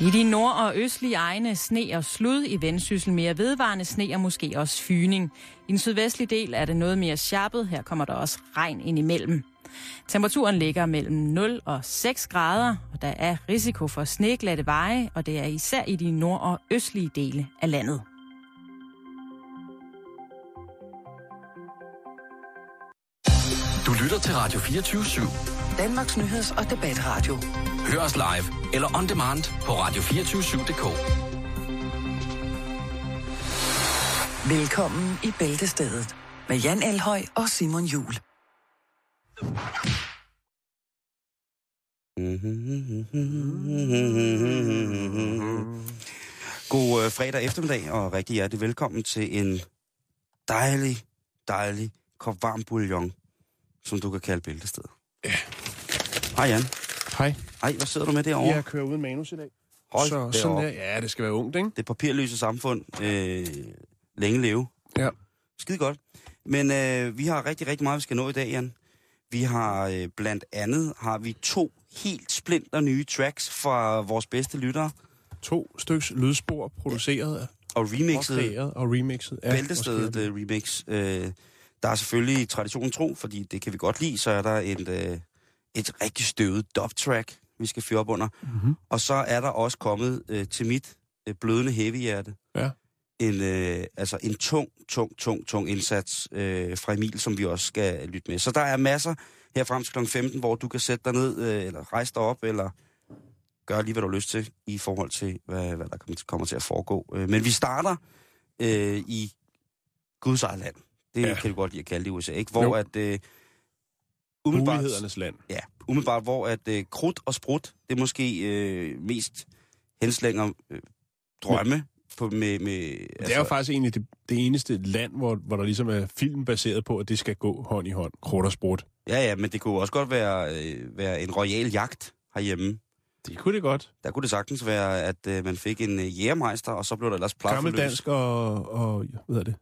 I de nord- og østlige egne sne og slud, i vendsyssel mere vedvarende sne og måske også fyning. I den sydvestlige del er det noget mere sharpet, her kommer der også regn ind imellem. Temperaturen ligger mellem 0 og 6 grader, og der er risiko for sneglatte veje, og det er især i de nord- og østlige dele af landet. Du lytter til Radio 24 /7. Danmarks Nyheds- og Debatradio. Hør os live eller on demand på radio247.dk. Velkommen i Bæltestedet med Jan Elhøj og Simon Jul. God øh, fredag eftermiddag, og rigtig hjertelig velkommen til en dejlig, dejlig kop varm bouillon, som du kan kalde bæltested. Ja. Hej Jan. Hej. Hej, hvad sidder du med derovre? Jeg kører uden manus i dag. Hold så sådan der, ja, det skal være ungt, ikke? Det papirløse samfund. Øh, længe leve. Ja. Skide godt. Men øh, vi har rigtig, rigtig meget, vi skal nå i dag, Jan. Vi har øh, blandt andet har vi to helt splinter nye tracks fra vores bedste lyttere. To styks lydspor produceret Og og remixet og remixet. Ja, Bæltestedet uh, remix. Uh, der er selvfølgelig traditionen tro, fordi det kan vi godt lide, så er der et, uh, et rigtig støvet dub-track, vi skal fyre op under. Mhm. Og så er der også kommet uh, til mit uh, blødende heavy-hjerte Ja. en, uh, altså en tung, tung, tung, tung indsats uh, fra Emil, som vi også skal lytte med. Så der er masser her frem til kl. 15, hvor du kan sætte dig ned, uh, eller rejse dig op, eller gøre lige, hvad du har lyst til, i forhold til, hvad, hvad der kommer til, at foregå. Uh, men vi starter øh, i Guds eget land. Det ja. Kan du godt lide at kalde det i USA, ikke? Hvor Jo. at... Øh, umiddelbart, Mulighedernes land. Ja, umiddelbart, hvor at øh, krudt og sprut, det er måske øh, mest henslænger øh, drømme på, med... med altså, Det er jo faktisk egentlig det, det eneste land, hvor, hvor der ligesom er film baseret på, at det skal gå hånd i hånd. Krudt og sprut. Ja, ja, men det kunne også godt være, øh, være en royal jagt herhjemme. Det kunne det godt. Der kunne det sagtens være, at øh, man fik en øh, jægermeister, og så blev der ellers plaffer Gammel dansk og, og hvad hedder det?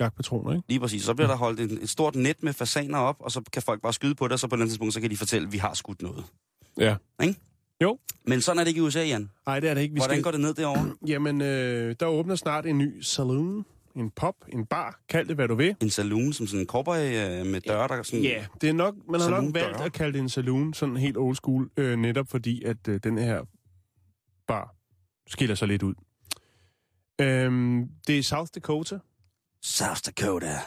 Jagtpatroner, ikke? Lige præcis. Så bliver der holdt en, et stort net med fasaner op, og så kan folk bare skyde på det, og så på et tidspunkt, så kan de fortælle, at vi har skudt noget. Ja. Men sådan er det ikke i USA, Jan. Nej, det er det ikke. Vi Hvordan skal... går det ned derovre? Jamen, øh, der åbner snart en ny saloon, en pop, en bar, kald det hvad du vil. En saloon, som sådan en cowboy øh, med døre, der sådan... Ja, det er nok, man har nok valgt at kalde det en saloon, sådan helt old school, øh, netop fordi, at øh, den her bar skiller sig lidt ud. Øhm, det er South Dakota. South Dakota.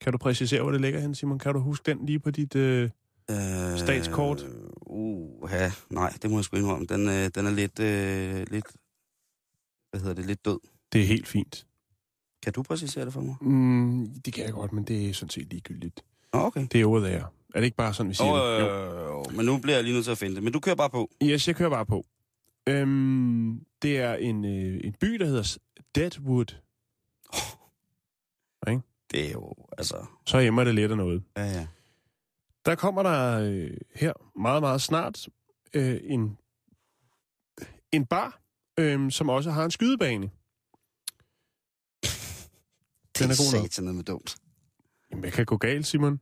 Kan du præcisere, hvor det ligger hen, Simon? Kan du huske den lige på dit... Øh... Øh, Statskort? Uh, ja, nej, det må jeg sgu indrømme. Den, øh, den er lidt, øh, lidt, hvad hedder det, lidt død. Det er helt fint. Kan du præcisere det for mig? Mm, det kan jeg godt, men det er sådan set ligegyldigt. Nå, okay. Det er over der. Er det ikke bare sådan, vi siger Åh, det? øh, øh, men nu bliver jeg lige nødt til at finde det. Men du kører bare på. Yes, jeg kører bare på. Øhm, det er en, øh, en by, der hedder Deadwood. Det er jo, altså... Så hjemme det lidt af noget. Ja, ja. Der kommer der øh, her meget, meget snart øh, en, en bar, øh, som også har en skydebane. Det Den er er god nok. satan med dumt. Jamen, hvad kan gå galt, Simon?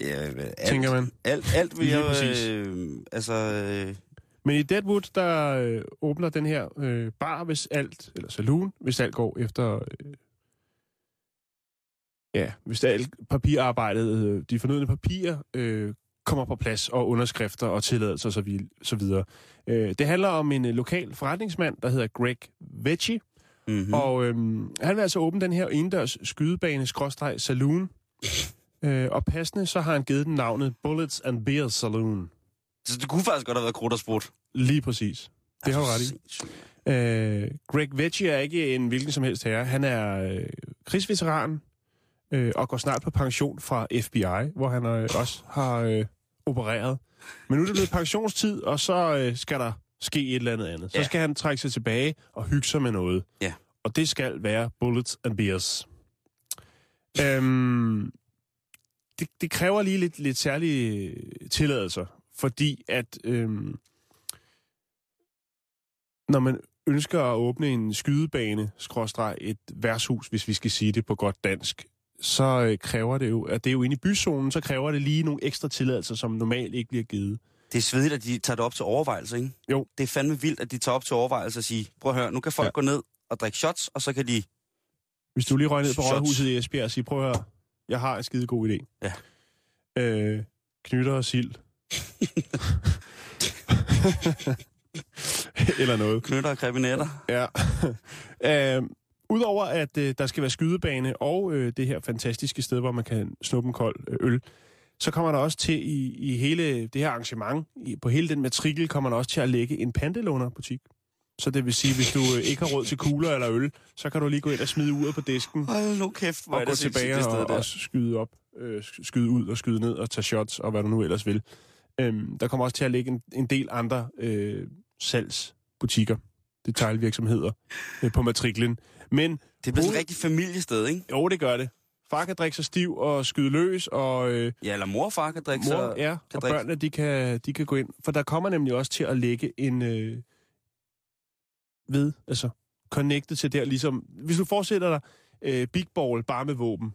Ja, øh, alt, Tænker man. Alt, alt vil Lige jeg... Øh, altså... Øh, Men i Deadwood, der øh, åbner den her øh, bar, hvis alt, eller saloon, hvis alt går efter... Øh, ja, hvis alt papirarbejdet, øh, de fornødne papirer, øh, kommer på plads, og underskrifter og tilladelser og så, så videre. Øh, det handler om en øh, lokal forretningsmand, der hedder Greg Veggie, mm-hmm. mm. og øh, han vil altså åbne den her indendørs skydebane, skråstreg, saloon. Øh, og passende, så har han givet den navnet Bullets and Beer Saloon. Så det kunne faktisk godt have været krudt og sprut. Lige præcis. Det har du ret i. Sindssygt. Øh, Greg Veggie er ikke en hvilken som helst herre. Han er øh, krigsveteran øh, og går snart på pension fra FBI, hvor han øh, også har øh, opereret. Men nu er det blevet pensionstid, og så øh, skal der ske et eller andet andet. Så Ja. skal han trække sig tilbage og hygge sig med noget. Ja. Og det skal være bullets and beers. Øhm, det, det kræver lige lidt, lidt særlige tilladelser, fordi at øhm, når man ønsker at åbne en skydebane, skråstreg et værtshus, hvis vi skal sige det på godt dansk, så øh, kræver det jo, at det er jo inde i byzonen, så kræver det lige nogle ekstra tilladelser, som normalt ikke bliver givet. Det er svedigt, at de tager det op til overvejelse, ikke? Jo. Det er fandme vildt, at de tager op til overvejelse og sige, prøv at høre, nu kan folk Ja. gå ned og drikke shots, og så kan de... Hvis du lige røg ned på. Rådhuset i Esbjerg og siger, prøv at høre, jeg har en skide god idé. Ja. Øh, knytter og sild. Eller noget. Knytter og krebinetter. Ja. øh, Udover at øh, der skal være skydebane og øh, det her fantastiske sted, hvor man kan snuppe en kold øh, øl, så kommer der også til i, i hele det her arrangement, i, på hele den matrikel, kommer der også til at lægge en pantelånerbutik. Så det vil sige, hvis du øh, ikke har råd til kugler eller øl, så kan du lige gå ind og smide uret på disken, Hold nu kæft, hvor og gå tilbage det og, der. og skyde op, øh, sk- skyde ud og skyde ned og tage shots og hvad du nu ellers vil. Øhm, der kommer også til at ligge en, en del andre øh, salgsbutikker, detailvirksomheder øh, på matriklen. Men Det bliver hoved- et rigtigt familiested, ikke? jo, det gør det. Far kan drikke sig stiv og skyde løs, og øh, Ja, eller mor og far kan drikke mor, sig... ja, kan og drikke- børnene, de kan, de kan gå ind. For der kommer nemlig også til at lægge en øh, ved, altså connected til der, ligesom, hvis du forestiller dig øh, Big Ball bare med våben,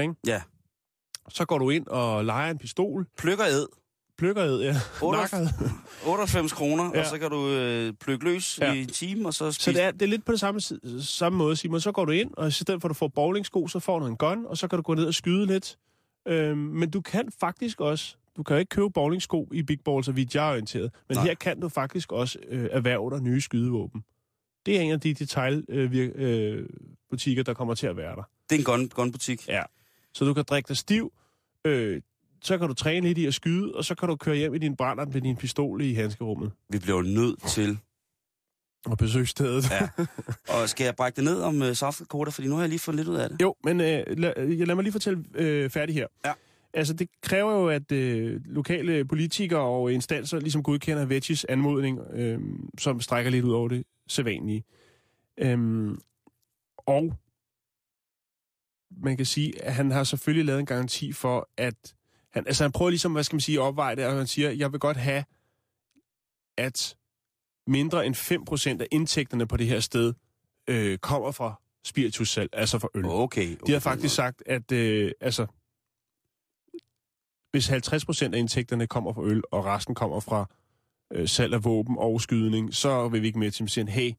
ikke? Ja. Så går du ind og leger en pistol, Plukker æd. Plukker ed, ja, Otte- nakker ed. 98 kroner, Ja. og så kan du øh, plukke løs Ja. i en time, og så spise... Så det er, det er lidt på det samme, samme måde, Simon. Så går du ind, og i stedet for at du får bowlingsko, så får du en gun, og så kan du gå ned og skyde lidt. Øhm, men du kan faktisk også, du kan jo ikke købe bowlingsko i Big Ball, så vidt jeg er orienteret. Men Nej. her kan du faktisk også øh, erhverve dig nye skydevåben. Det er en af de detailbutikker, øh, butikker, der kommer til at være der. Det er en gun, gunbutik. Ja. Så du kan drikke dig stiv, øh, så kan du træne lidt i at skyde, og så kan du køre hjem i din brænder med din pistol i handskerummet. Vi bliver nødt til... Og besøge stedet. Ja. Og skal jeg brække det ned om uh, South Dakota, fordi nu har jeg lige fået lidt ud af det. Jo, men øh, lad, lad mig lige fortælle øh, færdig her. Ja. Altså, det kræver jo, at øh, lokale politikere og instanser ligesom godkender Veggies anmodning, øh, som strækker lidt ud over det sædvanlige. Øhm, og man kan sige, at han har selvfølgelig lavet en garanti for, at han, altså han prøver ligesom, hvad skal man sige, at opveje det, og han siger, jeg vil godt have, at mindre end 5% af indtægterne på det her sted øh, kommer fra spiritussalg, altså fra øl. Okay. okay. De har faktisk sagt, at øh, altså, hvis 50% af indtægterne kommer fra øl, og resten kommer fra øh, salg af våben og skydning, så vil vi ikke med til at sige, hey,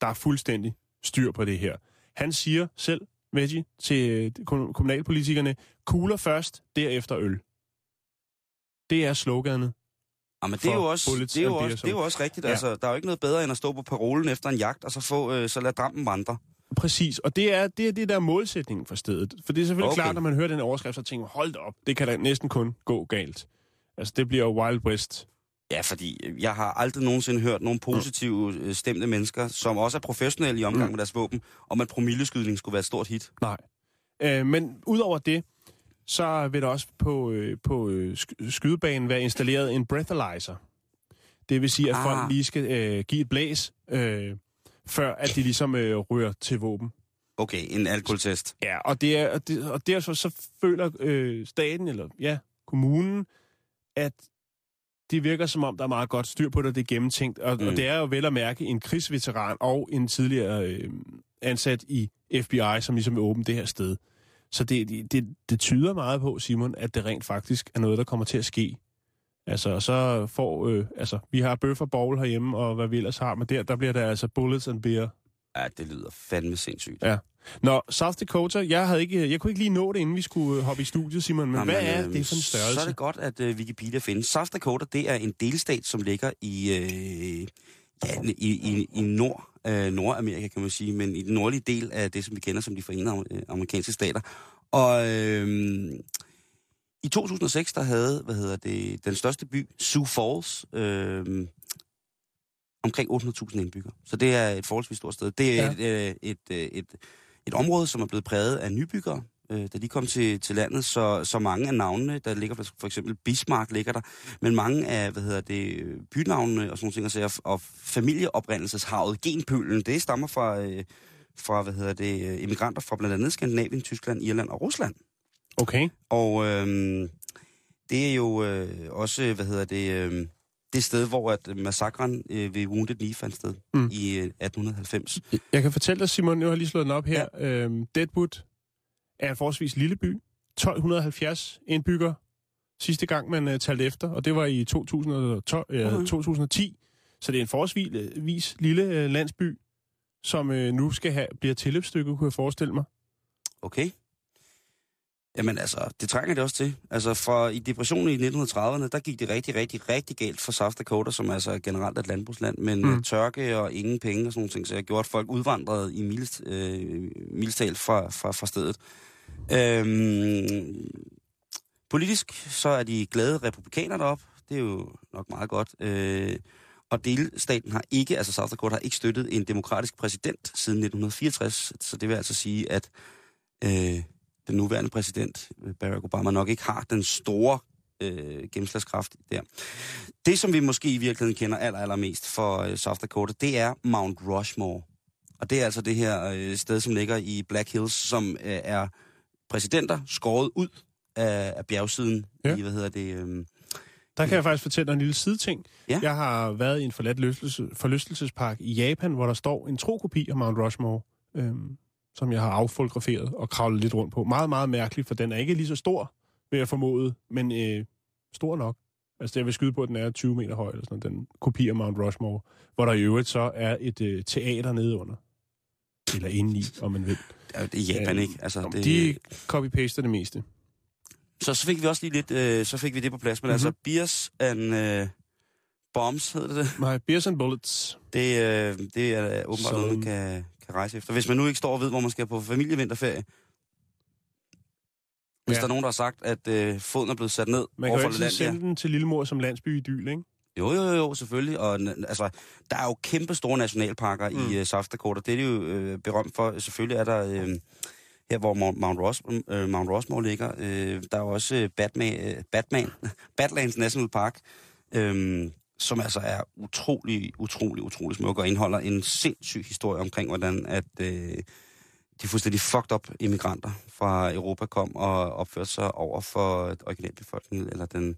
der er fuldstændig styr på det her. Han siger selv, Veggie, til øh, kom- kommunalpolitikerne, kugler først, derefter øl. Det er sloganet. Ja, men det er jo også, det er jo også, det er jo også rigtigt. Ja. Altså, der er jo ikke noget bedre, end at stå på parolen efter en jagt, og så få, øh, så lade dampen vandre. Præcis, og det er det, er det der er målsætningen for stedet. For det er selvfølgelig okay. Klart, når man hører den overskrift, så tænker man, hold op, det kan da næsten kun gå galt. Altså, det bliver Wild West. Ja, fordi øh, jeg har aldrig nogensinde hørt nogle positive øh, stemte mennesker, som også er professionelle i omgang Mm. med deres våben, om at promilleskydning skulle være et stort hit. Nej. Øh, men udover det, så vil der også på, øh, på øh, sk- skydebanen være installeret en breathalyzer. Det vil sige, at Ah. folk lige skal øh, give et blæs, øh, før at de ligesom øh, rører til våben. Okay, en alkoholtest. Ja, og det er, og det, og derfor så føler øh, staten, eller ja, kommunen, at det virker som om, der er meget godt styr på det, og det er gennemtænkt. Og. Mm. og det er jo vel at mærke en krigsveteran og en tidligere øh, ansat i FBI, som ligesom vil åbne det her sted. Så det, det- det, tyder meget på, Simon, at det rent faktisk er noget, der kommer til at ske. Altså, og så får, øh, altså, vi har bøf og bowl herhjemme, og hvad vi ellers har, men der, der bliver der altså bullets and beer. Ja, det lyder fandme sindssygt. Ja. Nå, South Dakota, jeg, havde ikke, jeg kunne ikke lige nå det, inden vi skulle øh, hoppe i studiet, Simon, men Jamen, hvad er øhm, det for en størrelse? Så er det godt, at øh, Wikipedia findes. South Dakota, det er en delstat, som ligger i, øh, ja, i, i, i nord, øh, Nordamerika, kan man sige, men i den nordlige del af det, som vi kender som de forenede øh, amerikanske stater. Og øh, i 2006, der havde, hvad hedder det, den største by, Sioux Falls, øh, omkring 800.000 indbyggere. Så det er et forholdsvis stort sted. Det er Ja. et, øh, et, øh, et, et område, som er blevet præget af nybyggere, øh, da de kom til, til landet, så, så mange af navnene, der ligger for, eksempel Bismarck ligger der, men mange af, hvad hedder det, bynavnene og sådan nogle ting, og, og familieoprindelseshavet, genpølen, det stammer fra, øh, fra, hvad hedder det, øh, immigranter fra blandt andet Skandinavien, Tyskland, Irland og Rusland. Okay. Og øh, det er jo øh, også, hvad hedder det, øh, det sted, hvor at massakren øh, ved Wounded Knee fandt sted Mm. mm. i øh, 1890. Jeg kan fortælle dig, Simon, nu har jeg lige slået den op her. Ja. Øhm, Deadwood er en forholdsvis lille by. 1270 indbyggere. sidste gang, man uh, talte efter, og det var i 2012, uh, Mhm. 2010. Så det er en forholdsvis lille uh, landsby, som uh, nu skal have, bliver tilløbsstykke, kunne jeg forestille mig. Okay. Jamen altså, det trænger det også til. Altså, fra i depressionen i 1930'erne, der gik det rigtig, rigtig, rigtig galt for South Dakota, som altså er generelt et landbrugsland, men Mm. tørke og ingen penge og sådan nogle ting, så jeg gjorde, at folk udvandrede i mils, øh, milstal fra, fra, fra stedet. Øhm, politisk, så er de glade republikanere derop. Det er jo nok meget godt. Øh, og delstaten har ikke, altså South Dakota har ikke støttet en demokratisk præsident siden 1964, så det vil altså sige, at øh, den nuværende præsident, øh, Barack Obama, nok ikke har den store øh, gennemslagskraft der. Det, som vi måske i virkeligheden kender aller, allermest for øh, South Dakota, det er Mount Rushmore. Og det er altså det her øh, sted, som ligger i Black Hills, som øh, er præsidenter skåret ud af, af bjergsiden Ja. i, hvad hedder det... Øh, Der kan jeg faktisk fortælle dig en lille sideting. Ja. Jeg har været i en forladt løslelse, forlystelsespark i Japan, hvor der står en trokopi af Mount Rushmore, øhm, som jeg har affotograferet og kravlet lidt rundt på. Meget, meget mærkeligt, for den er ikke lige så stor, vil jeg formode, men øh, stor nok. Altså, jeg vil skyde på, at den er 20 meter høj, eller sådan den kopi af Mount Rushmore, hvor der i øvrigt så er et øh, teater nede under. Eller inde i, om man vil. det er Japan, Øh, ikke? Altså, Nå, det, De copy-paster det meste. Så, så fik vi også lige lidt, øh, så fik vi det på plads. Men mm-hmm. altså, Beers and øh, Bombs hedder det. My Beers and Bullets. Det, øh, det er åbenbart Så- noget, man kan, kan rejse efter. Hvis man nu ikke står og ved, hvor man skal på familievinterferie. Hvis Ja. der er nogen, der har sagt, at øh, foden er blevet sat ned Man kan jo altid sende den til Lillemor som landsby idyl, ikke? Jo, jo, jo, selvfølgelig. Og altså, der er jo kæmpe store nationalparker mm. I uh, South Dakota. Det er de jo øh, berømt for. Selvfølgelig er der øh, her, hvor Mount, Ross, øh, Mount Rushmore ligger. Øh, der er jo også øh, Batman, øh, Batman, Badlands National Park, øh, som altså er utrolig, utrolig, utrolig smuk og indeholder en sindssyg historie omkring, hvordan at øh, de fuldstændig fucked up immigranter fra Europa kom og opførte sig over for originalbefolkningen, eller den,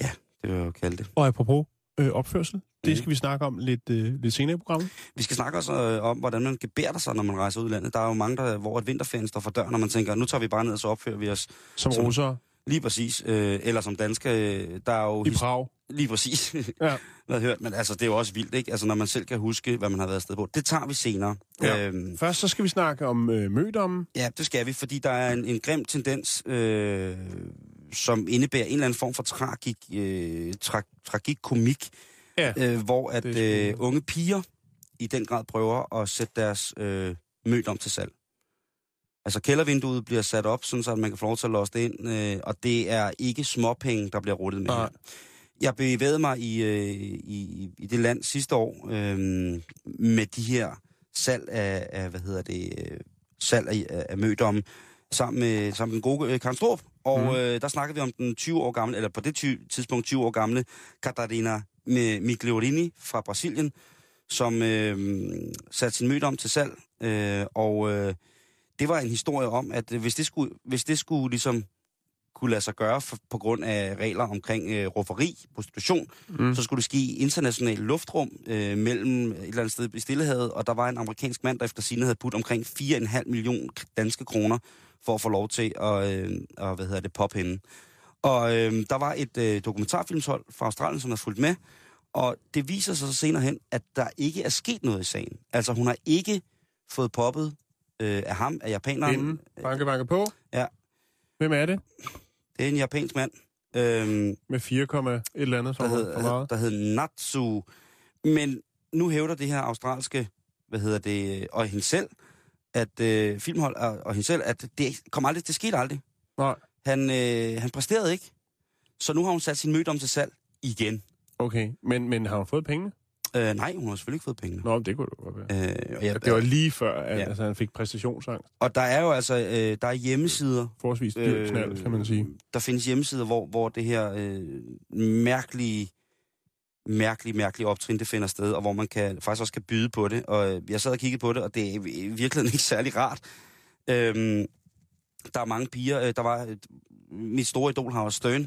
ja, det vil jeg jo kalde det. Og apropos øh, opførsel, det Mhm. skal vi snakke om lidt, øh, lidt senere i programmet. Vi skal snakke også øh, om, hvordan man gebærder sig, når man rejser ud i landet. Der er jo mange, der, hvor et vinterferien står for døren, og man tænker, nu tager vi bare ned, og så opfører vi os Som, Som- russer lige præcis. Øh, eller som danske, øh, der er jo... i Prag. Lige præcis. Ja. Hvad hørt, men altså, det er jo også vildt, ikke? Altså, når man selv kan huske, hvad man har været afsted på. Det tager vi senere. Ja. Øhm, Først så skal vi snakke om øh, mødommen. ja, det skal vi, fordi der er en, en grim tendens, øh, som indebærer en eller anden form for tragik, øh, tra, tragik-komik, Ja. øh, hvor at øh, unge piger i den grad prøver at sætte deres øh, mød om til salg. Altså kældervinduet bliver sat op, sådan så at man kan få lov til at låse det ind, øh, og det er ikke småpenge, der bliver ruttet med Nej. her. Jeg bevægede mig i, øh, i, i det land sidste år øh, med de her salg af, af hvad hedder det, øh, salg af, af, mødomme, sammen med, sammen med den gode øh, Karen Strup. Og mm. øh, der snakkede vi om den 20 år gamle, eller på det ty- tidspunkt 20 år gamle, Catarina Mi- Migliorini fra Brasilien, som øh, satte sin mødom til salg. Øh, og øh, det var en historie om, at hvis det skulle, hvis det skulle ligesom kunne lade sig gøre for, på grund af regler omkring øh, rufferi, prostitution, mm. så skulle det ske i international luftrum øh, mellem et eller andet sted i Stillehavet, og der var en amerikansk mand, der efter sine havde putt omkring 4,5 millioner danske kroner for at få lov til at, øh, at hvad hedder det, poppe hende. Og øh, der var et øh, dokumentarfilmshold fra Australien, som har fulgt med, og det viser sig så senere hen, at der ikke er sket noget i sagen. Altså hun har ikke fået poppet øh, af ham, af japaneren. Inden. Banke, banke på. Ja. Hvem er det? Det er en japansk mand. Øh, Med 4, et eller andet der, hed, meget. der hed Natsu. Men nu hævder det her australske, hvad hedder det, og hende selv, at øh, filmhold og, og hende selv, at det kom aldrig, det skete aldrig. Nej. Han, øh, han præsterede ikke. Så nu har hun sat sin møde om til salg igen. Okay, men, men har hun fået penge? Øh, nej, hun har selvfølgelig ikke fået pengene. Nå, det kunne det godt være. Øh, og, jeg, Det var lige før, at Ja. altså, han fik præstationsangst. og der er jo altså, øh, der er hjemmesider, Forholdsvis dyr Øh, kan man sige. Der findes hjemmesider, hvor, hvor det her øh, mærkelige, mærkelige, mærkelige optrin, det finder sted, og hvor man kan, faktisk også kan byde på det. Og øh, jeg sad og kiggede på det, og det er i virkeligheden ikke særlig rart. Øhm, der er mange piger. Øh, der var et, mit store idol, Howard Stern.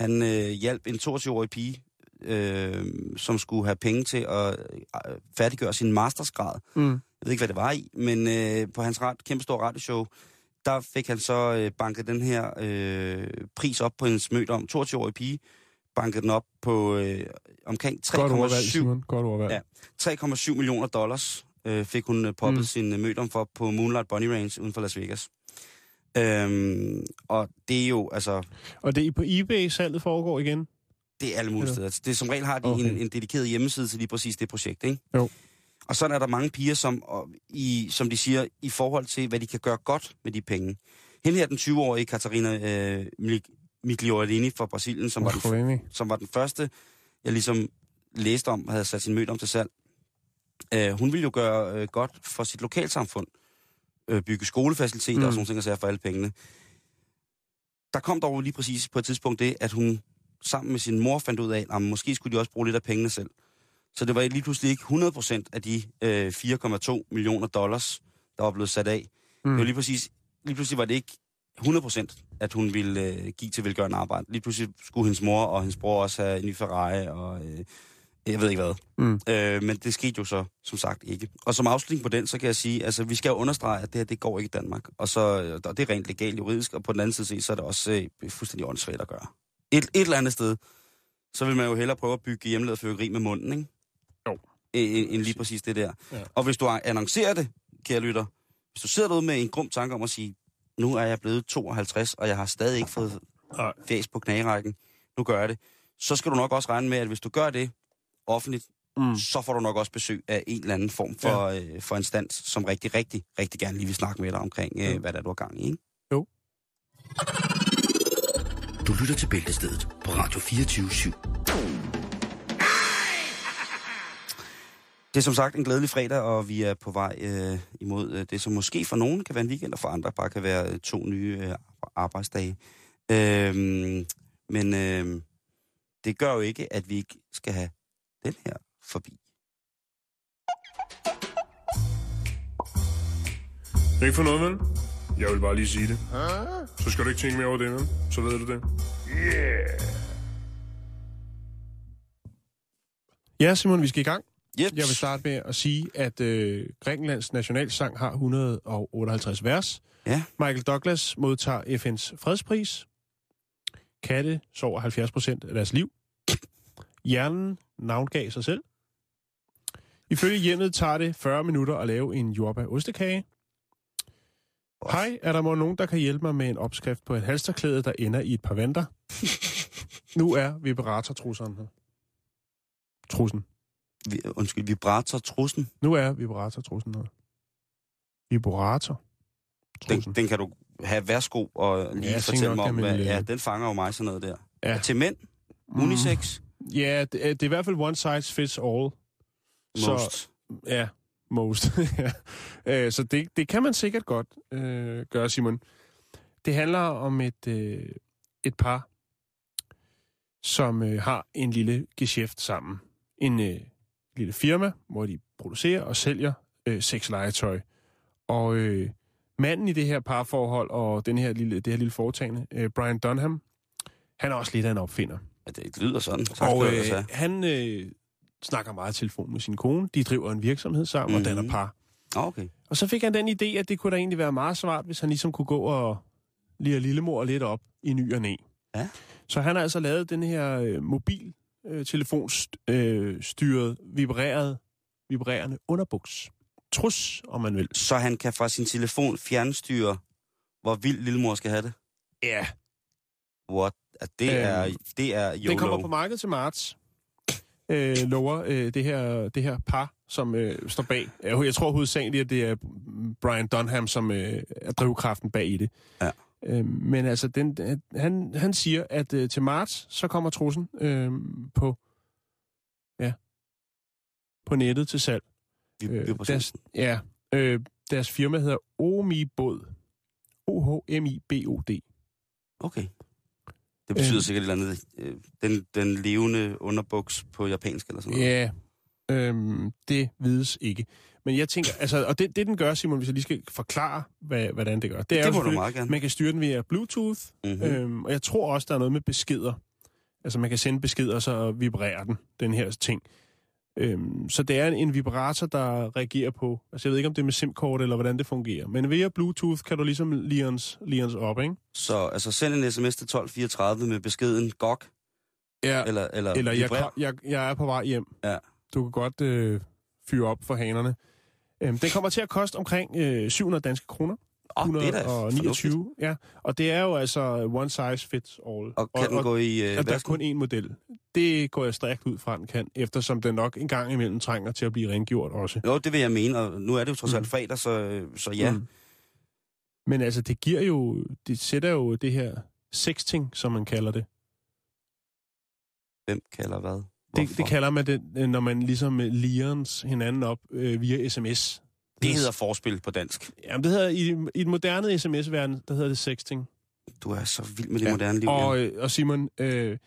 Han øh, hjalp en 22-årig pige, øh, som skulle have penge til at øh, færdiggøre sin mastersgrad. Mm. Jeg ved ikke, hvad det var i, men øh, på hans ret, kæmpe stor radioshow, der fik han så øh, banket den her øh, pris op på hendes møde om 22-årige pige, banket den op på øh, omkring Godt overvalg, 3,7 Simon. Godt overvalg. Ja. 3,7 millioner dollars øh, fik hun øh, poppet Mm. sin øh, mødom for på Moonlight Bunny Range uden for Las Vegas. Øhm, og det er jo, altså, Og det er på eBay, salget foregår igen? Det er alle mulige steder. Det som regel har de Okay. en, en dedikeret hjemmeside til lige præcis det projekt, ikke? Jo. Og sådan er der mange piger, som, og i, som de siger, i forhold til, hvad de kan gøre godt med de penge. Hende her, den 20-årige Katarina øh, Migliorini fra Brasilien, som var, den, som var den første, jeg ligesom læste om, havde sat sin møde om til salg. Øh, hun ville jo gøre øh, godt for sit lokalsamfund. Øh, bygge skolefaciliteter mm. Og sådan nogle ting, og for alle pengene. Der kom dog lige præcis på et tidspunkt det, at hun sammen med sin mor fandt ud af, at måske skulle de også bruge lidt af pengene selv. Så det var lige pludselig ikke 100% af de øh, 4,2 millioner dollars, der var blevet sat af. Mm. Det var lige præcis, lige pludselig var det ikke 100% at hun ville øh, give til velgørende arbejde. Lige pludselig skulle hendes mor og hendes bror også have en ny Ferrari, og øh, jeg ved ikke hvad. Mm. Øh, men det skete jo så, som sagt, ikke. Og som afslutning på den, så kan jeg sige, altså vi skal jo understrege, at det her, det går ikke i Danmark. Og så, og det er rent legalt juridisk, og på den anden side så er det også øh, fuldstændig åndssvagt at gøre. Et, et eller andet sted, så vil man jo hellere prøve at bygge hjemmelavet fyrkeri med munden, ikke? Jo. End, end lige præcis det der. Ja. Og hvis du annoncerer det, kære lytter, hvis du sidder derude med en grum tanke om at sige, nu er jeg blevet 52, og jeg har stadig ikke fået fæs på knagerækken, nu gør jeg det, så skal du nok også regne med, at hvis du gør det offentligt, Mm. så får du nok også besøg af en eller anden form for, ja. øh, for instans, som rigtig, rigtig, rigtig gerne lige vil snakke med dig omkring, øh, Ja. hvad der er, du har gang i. Ikke? Du lytter til Bæltestedet på Radio 24 /7. Det er som sagt en glædelig fredag, og vi er på vej øh, imod øh, det, som måske for nogen kan være en weekend, og for andre bare kan være øh, to nye øh, arbejdsdage. Øhm, men øh, det gør jo ikke, at vi ikke skal have den her forbi. Ikke for noget, vel? Jeg vil bare lige sige det. Så skal du ikke tænke mere over det, vel? Så ved du det. Ja, Simon, vi skal i gang. Yep. Jeg vil starte med at sige, at øh, Grækenlands nationalsang har 158 vers. Ja. Michael Douglas modtager FN's fredspris. Katte sover 70 procent af deres liv. Hjernen navngav sig selv. Ifølge hjemmet tager det 40 minutter at lave en jordbær-ostekage. Hej, er der må nogen, der kan hjælpe mig med en opskrift på et halsterklæde, der ender i et par vanter? nu er vibratortrusseren her. Trussen. Vi, undskyld, vibrator trussen. Nu er vibratortrussen her. Vibrator. Den, den kan du have værsgo og lige Ja, fortælle mig om. Hvad, ja, den fanger jo mig sådan noget der. Ja. Til mænd? Unisex? Ja, det, er- det er i hvert fald one size fits all. Så- Most. Ja, most. ja. Øh, Så det, det kan man sikkert godt øh, gøre, Simon. Det handler om et, øh, et par, som øh, har en lille geschæft sammen. En øh, lille firma, hvor de producerer og sælger øh, sexlegetøj. Og øh, manden i det her parforhold og den her lille, det her lille foretagende, øh, Brian Dunham, han er også lidt af en opfinder. Ja, det lyder sådan. Tak, Og øh, altså. han øh, snakker meget i telefon med sin kone. De driver en virksomhed sammen mm-hmm. og danner Mhm. par. Ah, okay. Og så fik han den idé, at det kunne da egentlig være meget smart, hvis han ligesom kunne gå og lige lillemor lidt op i ny og næ. Ja. Så han har altså lavet den her øh, mobil øh, telefonstyret, øh, vibreret, vibrerende underbuks. Trus, om man vil. Så han kan fra sin telefon fjernstyre, hvor vild lillemor skal have det? Ja. What? At det, Øhm, er, det er YOLO. Den kommer på markedet til marts. Øh, lover øh, det, her, det her par, som øh, står bag. Jeg tror hovedsageligt, at det er Brian Dunham, som øh, er drivkraften bag i det. Ja. Øh, men altså, den, han, han siger, at øh, til marts, så kommer trussen øh, på, ja, på nettet til salg. Øh, vi er på deres, ja, øh, deres firma hedder Omi Båd. O-H-M-I-B-O-D. Okay. Det betyder Øhm. sikkert et eller andet. øh, Den, den levende underbuks på japansk eller sådan noget. Ja, øhm, det vides ikke. Men jeg tænker, altså, og det, det den gør, Simon, hvis jeg lige skal forklare, hvad, hvordan det gør, det er Det må du meget gerne. man kan styre den via Bluetooth, Mm-hmm. øhm, og jeg tror også, der er noget med beskeder. Altså, man kan sende beskeder, og så vibrerer den, den her ting. Øhm, så det er en, vibrator, der reagerer på, altså jeg ved ikke, om det er med SIM-kort eller hvordan det fungerer, men via Bluetooth kan du ligesom Lions, Lions op, ikke? Så altså, send en sms til 1234 med beskeden GOG, Ja, eller, eller, eller jeg, jeg, jeg er på vej hjem. Ja. Du kan godt øh, fyre op for hanerne. Øhm, den kommer til at koste omkring øh, 700 danske kroner. Er fornuftigt. 129, ja. Og det er jo altså one size fits all. Og kan den gå i øh, og der er kun én model. Det går jeg stærkt ud fra, den kan, eftersom den nok en gang imellem trænger til at blive rengjort også. Jo, det vil jeg mene, og nu er det jo trods alt Mm. fredag, så, så ja. Mm. Men altså, det giver jo, det sætter jo det her sexting, som man kalder det. Hvem kalder hvad? Det, Hvorfor? det kalder man det, når man ligesom lions hinanden op øh, via sms. Det hedder forspil på dansk. Jamen, det hedder, i, i den moderne sms-verden, der hedder det sexting. Du er så vild med det Ja. moderne liv. Og, øh, og Simon, øh,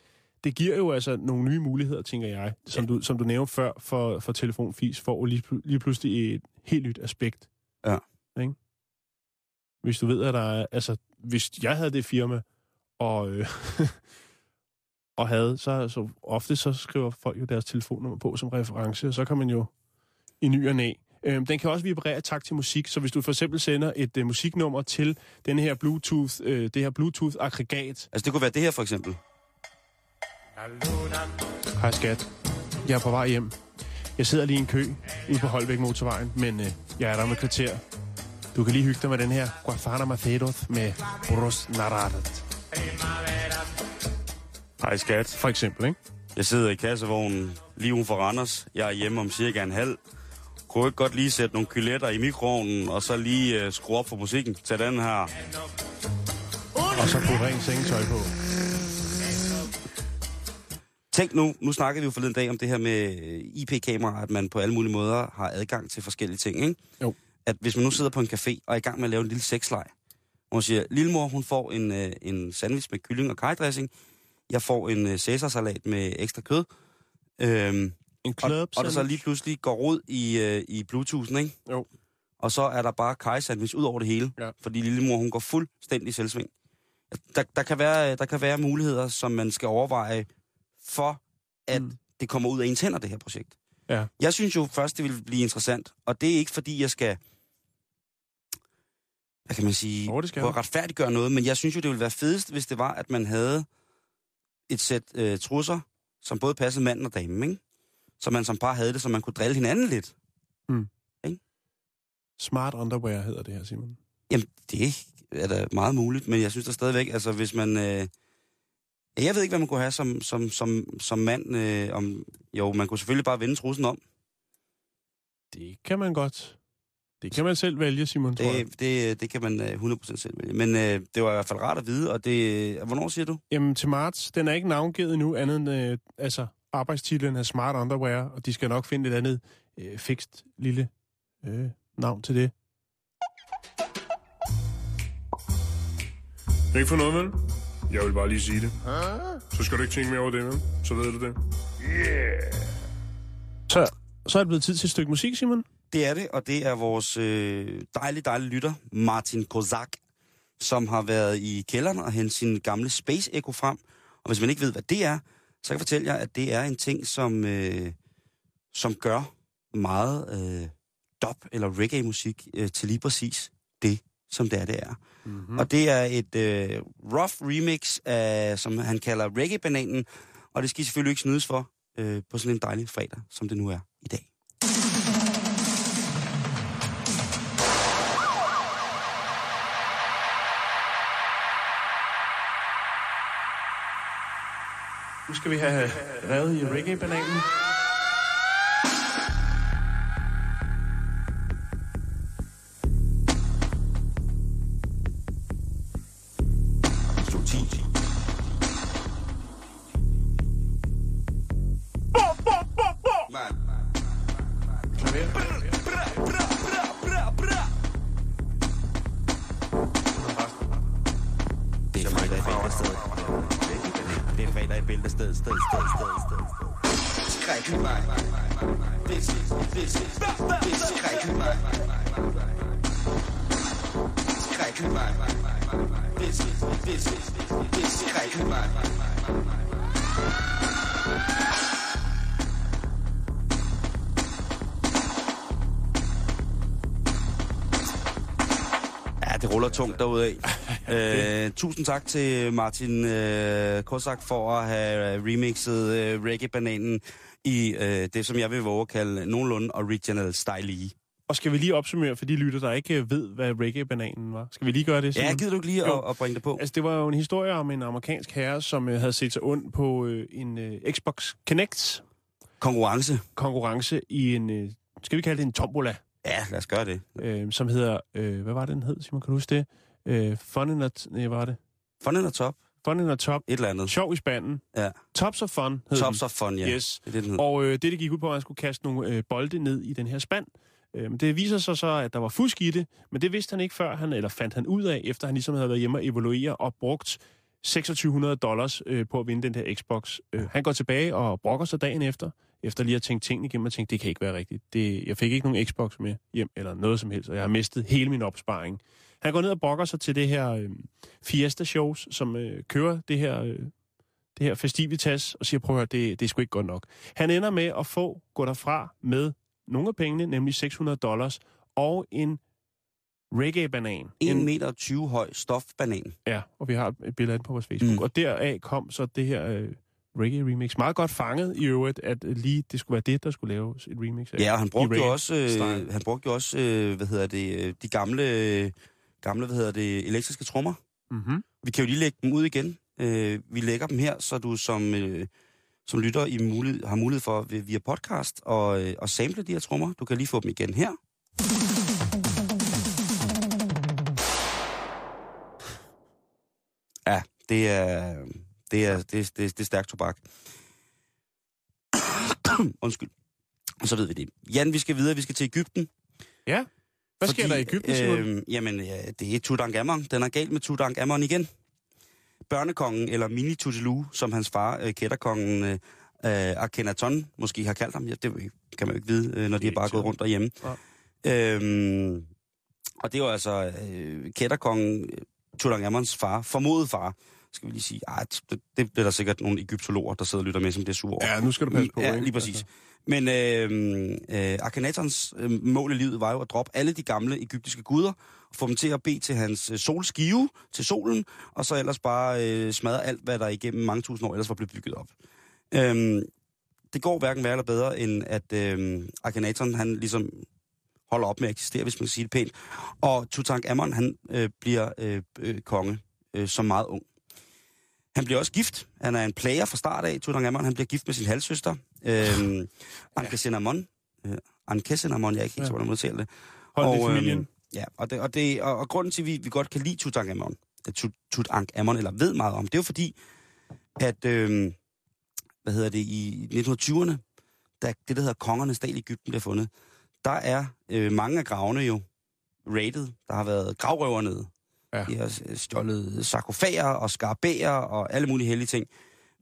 det giver jo altså nogle nye muligheder, tænker jeg, som, du, som du nævnte før for, for telefonfis, for lige, lige pludselig et helt nyt aspekt. Ja. Ikke? Hvis du ved, at der er, altså, hvis jeg havde det firma, og, øh, og havde, så, så ofte så skriver folk jo deres telefonnummer på som reference, og så kan man jo i ny og næ. Øhm, den kan også vibrere i takt til musik, så hvis du for eksempel sender et øh, musiknummer til den her Bluetooth, øh, det her Bluetooth-aggregat, Altså, det kunne være det her, for eksempel. Hej skat. Jeg er på vej hjem. Jeg sidder lige i en kø ude på Holbæk Motorvejen, men øh, jeg er der med et kvarter. Du kan lige hygge dig med den her Guafana Macedos med Bros Naradet. Hej, skat. For eksempel, ikke? Jeg sidder i kassevognen lige uden for Randers. Jeg er hjemme om cirka en halv. Kunne ikke godt lige sætte nogle kyletter i mikroovnen, og så lige uh, skrue op for musikken til den her. Og så putte rent sengetøj på. Tænk nu, nu snakkede vi jo forleden dag om det her med øh, IP-kamera, at man på alle mulige måder har adgang til forskellige ting, ikke? Jo. At hvis man nu sidder på en café og er i gang med at lave en lille sexleg, hvor man siger, lillemor, hun får en, øh, en sandwich med kylling og kajdressing, jeg får en øh, cæsarsalat med ekstra kød, øhm, En og, club og der så lige pludselig går rod i, øh, i Bluetoothen, ikke? Jo. Og så er der bare kajsandwich ud over det hele, Ja. fordi lillemor, hun går fuldstændig selvsving. Der, der, kan være, der kan være muligheder, som man skal overveje for, at Mm. det kommer ud af ens hænder, det her projekt. Ja. Jeg synes jo først, det vil blive interessant, og det er ikke fordi, jeg skal, hvad kan man sige, Jo, det skal prøve at retfærdiggøre noget, men jeg synes jo, det ville være fedest, hvis det var, at man havde et sæt øh, trusser, som både passede manden og damen, ikke? Så man som par havde det, så man kunne drille hinanden lidt. Smart underwear hedder det her, Simon. Jamen, det er da meget muligt, men jeg synes da stadigvæk, altså hvis man... Øh, jeg ved ikke, hvad man kunne have som, som, som, som mand. Øh, om, jo, man kunne selvfølgelig bare vende trussen om. Det kan man godt. Det kan man selv vælge, Simon, tror jeg. Det, det, det kan man øh, 100% selv vælge. Men øh, det var i hvert fald rart at vide, og det... øh, Hvornår siger du? Jamen, til marts, den er ikke navngivet endnu, andet end, øh, altså, arbejdstitlen er Smart Underwear, og de skal nok finde et andet øh, fikst lille øh, navn til det. Ikke for noget, vel? Jeg vil bare lige sige det. Så skal du ikke tænke mere over det, vel? Så ved du det. Så, så er det blevet tid til et stykke musik, Simon. Det er det, og det er vores øh, dejlige, dejlige lytter, Martin Kozak, som har været i kælderen og hentet sin gamle Space Echo frem. Og hvis man ikke ved, hvad det er, så kan jeg fortælle jer, at det er en ting, som, øh, som gør meget øh, dub eller reggae-musik øh, til lige præcis det, som det er, det er. Mm-hmm. Og det er et øh, rough remix, af, som han kalder reggae-bananen, og det skal I selvfølgelig ikke snydes for øh, på sådan en dejlig fredag, som det nu er i dag. Nu skal vi have revet i reggae-bananen. Det det ruller tungt derude af. Øh, tusind tak til Martin øh, Korsak for at have øh, remixet øh, reggae-bananen i øh, det, som jeg vil våge at kalde nogenlunde original style og skal vi lige opsummere for de lytter, der ikke øh, ved, hvad reggae-bananen var? Skal vi lige gøre det? Ja, Simon? gider du ikke lige at, at bringe det på? Altså, det var jo en historie om en amerikansk herre, som øh, havde set sig ond på øh, en øh, Xbox Kinect Konkurrence. konkurrence i en, øh, skal vi kalde det en tombola, Ja, lad os gøre det. øh, som hedder, øh, hvad var det, den hed, Simon, kan du huske det? Øh, Fun in a, nej, var det? Fun in a top. Fun in a top. Et eller andet. Sjov i spanden. Ja. Tops of Fun hed Tops den. of fun, ja. Yes. Det det. Og øh, det, det gik ud på, at han skulle kaste nogle øh, bolde ned i den her spand. Øh, men det viser sig så, at der var fusk i det, men det vidste han ikke før, han, eller fandt han ud af, efter han ligesom havde været hjemme og evaluere og brugt 2600 dollars øh, på at vinde den her Xbox. Øh, han går tilbage og brokker sig dagen efter, efter lige at tænke tingene igennem og tænke, det kan ikke være rigtigt. Det, jeg fik ikke nogen Xbox med hjem, eller noget som helst, og jeg har mistet hele min opsparing. Han går ned og brokker sig til det her øh, Fiesta-shows, som øh, kører det her, øh, det her festivitas, og siger, prøv at høre, det, det er sgu ikke godt nok. Han ender med at få, gå derfra med nogle af pengene, nemlig 600 dollars, og en reggae-banan. 1 En- meter 20 høj stofbanan. Ja, og vi har et billede af den på vores Facebook. Mm. Og deraf kom så det her øh, reggae-remix. Meget godt fanget i øvrigt, at lige det skulle være det, der skulle laves et remix af. Ja, og han brugte jo også, øh, han brugte jo også øh, hvad hedder det, øh, de gamle, gamle, hvad hedder det, elektriske trommer. Mm-hmm. Vi kan jo lige lægge dem ud igen. Øh, vi lægger dem her, så du som, øh, som lytter i mulighed, har mulighed for via podcast og, øh, og sample de her trommer. Du kan lige få dem igen her. Ja, det er, det er, det det det er stærkt tobak. Undskyld. Og så ved vi det. Jan, vi skal videre. Vi skal til Ægypten. Ja. Hvad sker der i Ægypten, øh, Jamen, ja, det er Tutankhamon. Den er galt med Tutankhamon igen. Børnekongen, eller Mini Tutelu, som hans far, øh, kætterkongen øh, øh, Akhenaton, måske har kaldt ham. Ja, det kan man jo ikke vide, øh, når de er bare gået rundt derhjemme. Øhm, og det var altså øh, kætterkongen, øh, Tutankhamons far, formodet far, skal vi lige sige. Ej, det, det bliver der sikkert nogle egyptologer, der sidder og lytter med, som det er sure over. Ja, nu skal du passe på, Ja, ikke? lige præcis. Men øh, øh, Akhenatons øh, mål i livet var jo at droppe alle de gamle egyptiske guder, få dem til at bede til hans øh, solskive, til solen, og så ellers bare øh, smadre alt, hvad der igennem mange tusind år ellers var blevet bygget op. Øh, det går hverken værre eller bedre, end at øh, Akhenaton, han ligesom holder op med at eksistere, hvis man kan sige det pænt. Og Tutankhamon, han øh, bliver øh, øh, konge øh, som meget ung. Han bliver også gift. Han er en plager fra start af, Tutankhamon. Han bliver gift med sin halvsøster, øh, Ankhesenamun. Øh, Ankhesenamun, jeg er ikke helt Ja. så, hvordan man udtaler det. Hold det i øhm, familien. Ja, og, det, og, det, og, og grunden til, at vi, vi godt kan lide Tutankhamon, Tut- Tutankhamon, eller ved meget om, det er jo fordi, at, øh, hvad hedder det, i 1920'erne, da det, der hedder Kongernes Dal i Ægypten bliver fundet, der er øh, mange af gravene jo rated. Der har været gravrøver nede. Ja. De har øh, stjålet sarkofager og skarabæer og alle mulige hellige ting.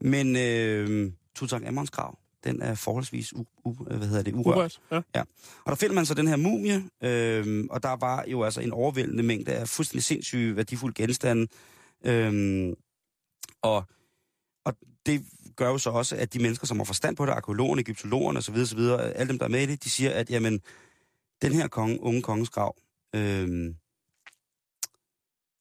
Men øh, Tutankhamons grav, den er forholdsvis u, u, hvad hedder det, urørt. Urørt. Ja. Og der finder man så den her mumie, øh, og der var jo altså en overvældende mængde af fuldstændig sindssyge, værdifulde genstande. Øh, og, og det gør jo så også, at de mennesker, som har forstand på det, arkeologerne, egyptologerne osv., osv., alle dem, der er med i det, de siger, at jamen, den her konge, unge konges grav, øh,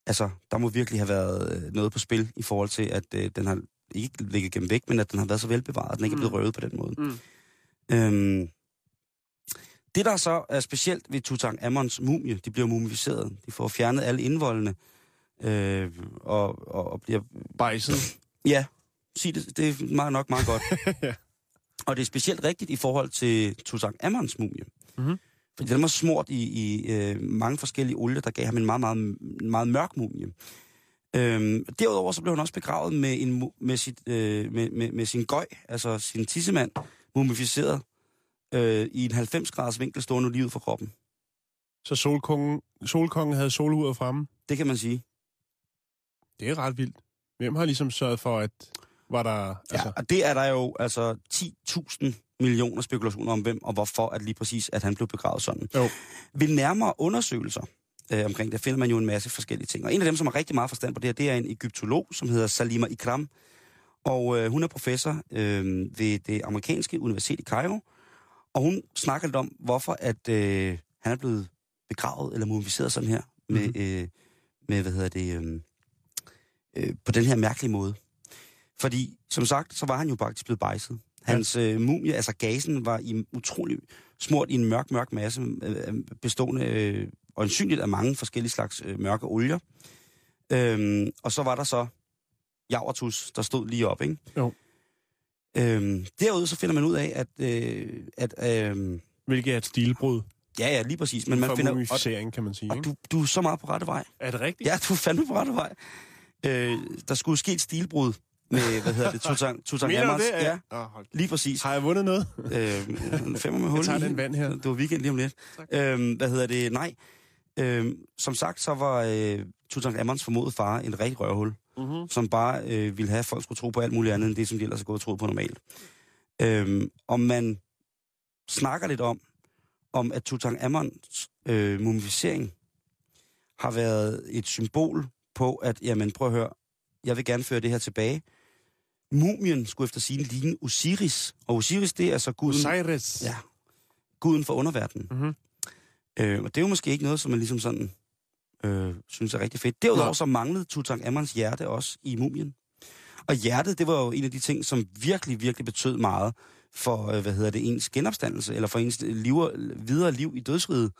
altså, der må virkelig have været øh, noget på spil i forhold til, at øh, den har ikke ligget gennem væk, men at den har været så velbevaret, at den ikke er blevet røvet på den måde. Mm. Øhm, det, der så er specielt ved Tutankhamons mumie, de bliver mumificeret. De får fjernet alle indvoldene. Øh, og, og, og bliver... Bejset. Ja, sig det, det er meget nok meget godt. Ja. Og det er specielt rigtigt i forhold til Tutankhamons mumie. Mhm. Fordi den var smurt i, i øh, mange forskellige olier, der gav ham en meget, meget, meget mørk mumie. Øhm, derudover så blev han også begravet med, en, med, sit, øh, med, med, med sin gøj, altså sin tissemand, mumificeret øh, i en 90 graders vinkel stående livet for kroppen. Så solkongen, solkongen havde soluret fremme. Det kan man sige. Det er ret vildt. Hvem har ligesom sørget for, at var der... Ja, Altså, og det er der jo altså 10.000 millioner spekulationer om, hvem og hvorfor at lige præcis, at han blev begravet sådan. Jo. Ved nærmere undersøgelser øh, omkring det, finder man jo en masse forskellige ting. Og en af dem, som har rigtig meget forstand på det her, det er en egyptolog, som hedder Salima Ikram. Og øh, hun er professor øh, ved det amerikanske universitet i Cairo. Og hun snakker lidt om, hvorfor at øh, han er blevet begravet eller mumificeret sådan her, med, Mhm. øh, med hvad hedder det, øh, øh, på den her mærkelige måde. Fordi, som sagt, så var han jo faktisk blevet bejset. Hans øh, mumie, altså gasen, var i utrolig smurt i en mørk, mørk masse, øh, bestående øh, øjensynligt af mange forskellige slags øh, mørke olier. Øhm, og så var der så Javertus, der stod lige op, ikke? Jo. Øhm, derude så finder man ud af, at... Øh, at øh, Hvilket er et stilbrud ja, ja, lige præcis. Men man finder, og, kan man sige. og ikke? du, du er så meget på rette vej. Er det rigtigt? Ja, du er fandme på rette vej. Øh, der skulle ske et stilbrud med, hvad hedder det, Tutank, Tutankhamons. Mener det? Ja, Oh, lige præcis. Har jeg vundet noget? Øh, femmer med hul Jeg tager den vand her. Det var weekend lige om lidt. Øhm, hvad hedder det? Nej. Øhm, som sagt, så var øh, Tutankhamons formodede far en rigtig røvhul, Mm-hmm. som bare øh, ville have, at folk skulle tro på alt muligt andet, end det, som de ellers har gået og troet på normalt. Øhm, og man snakker lidt om, om at Tutankhamons øh, mumificering har været et symbol på, at, jamen prøv at høre, jeg vil gerne føre det her tilbage. Mumien skulle efter sin ligne Osiris, og Osiris, det er så guden... Osiris. Ja, guden for underverdenen. Mhm. Øh, og det er jo måske ikke noget, som man ligesom sådan øh, synes er rigtig fedt. Derudover så manglede Tutankhamons hjerte også i mumien. Og hjertet, det var jo en af de ting, som virkelig, virkelig betød meget for, øh, hvad hedder det, ens genopstandelse, eller for ens liv, videre liv i dødsriget.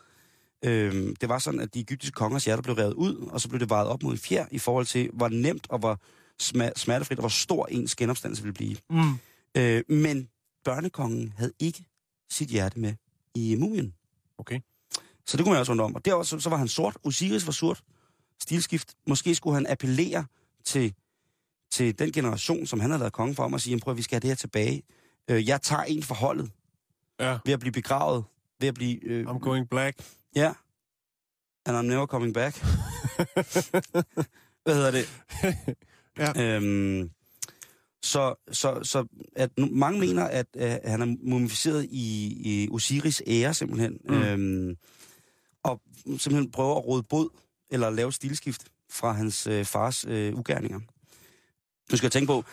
Øh, det var sådan, at de egyptiske kongers hjerter blev revet ud, og så blev det vejet op mod en fjer i forhold til, hvor nemt og hvor sma- smertefrit og hvor stor ens genopstandelse ville blive. Mm. Øh, men børnekongen havde ikke sit hjerte med i mumien. Okay. Så det kunne man også undre om. Og derover så, så var han sort. Osiris var sort. Stilskift. Måske skulle han appellere til, til den generation, som han havde været konge for, om at sige, "Jamen, prøv at vi skal have det her tilbage. Øh, jeg tager en for holdet Ja. ved at blive begravet. Ved at blive... Øh, I'm going black. Ja. And I'm never coming back. Hvad hedder det? Ja. Øhm, så, så, så at nu, mange mener, at øh, han er mumificeret i, i Osiris ære simpelthen. Mm. Øhm, og simpelthen prøver at råde bod eller lave stilskift fra hans øh, fars øh, ugerninger. Nu skal jeg tænke på,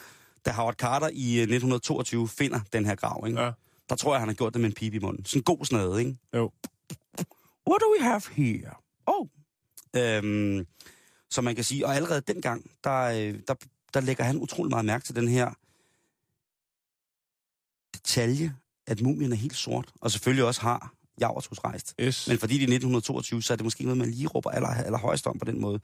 da Howard Carter i øh, 1922 finder den her grav, ikke? Ja. der tror jeg, han har gjort det med en pipe i munden. Sådan en god snade, ikke? Jo. What do we have here? Oh. Øhm, så man kan sige, og allerede dengang, der, øh, der, der lægger han utrolig meget mærke til den her detalje, at mumien er helt sort, og selvfølgelig også har Javertus rejst. Yes. Men fordi det er 1922, så er det måske noget, man lige råber aller, aller højst om på den måde.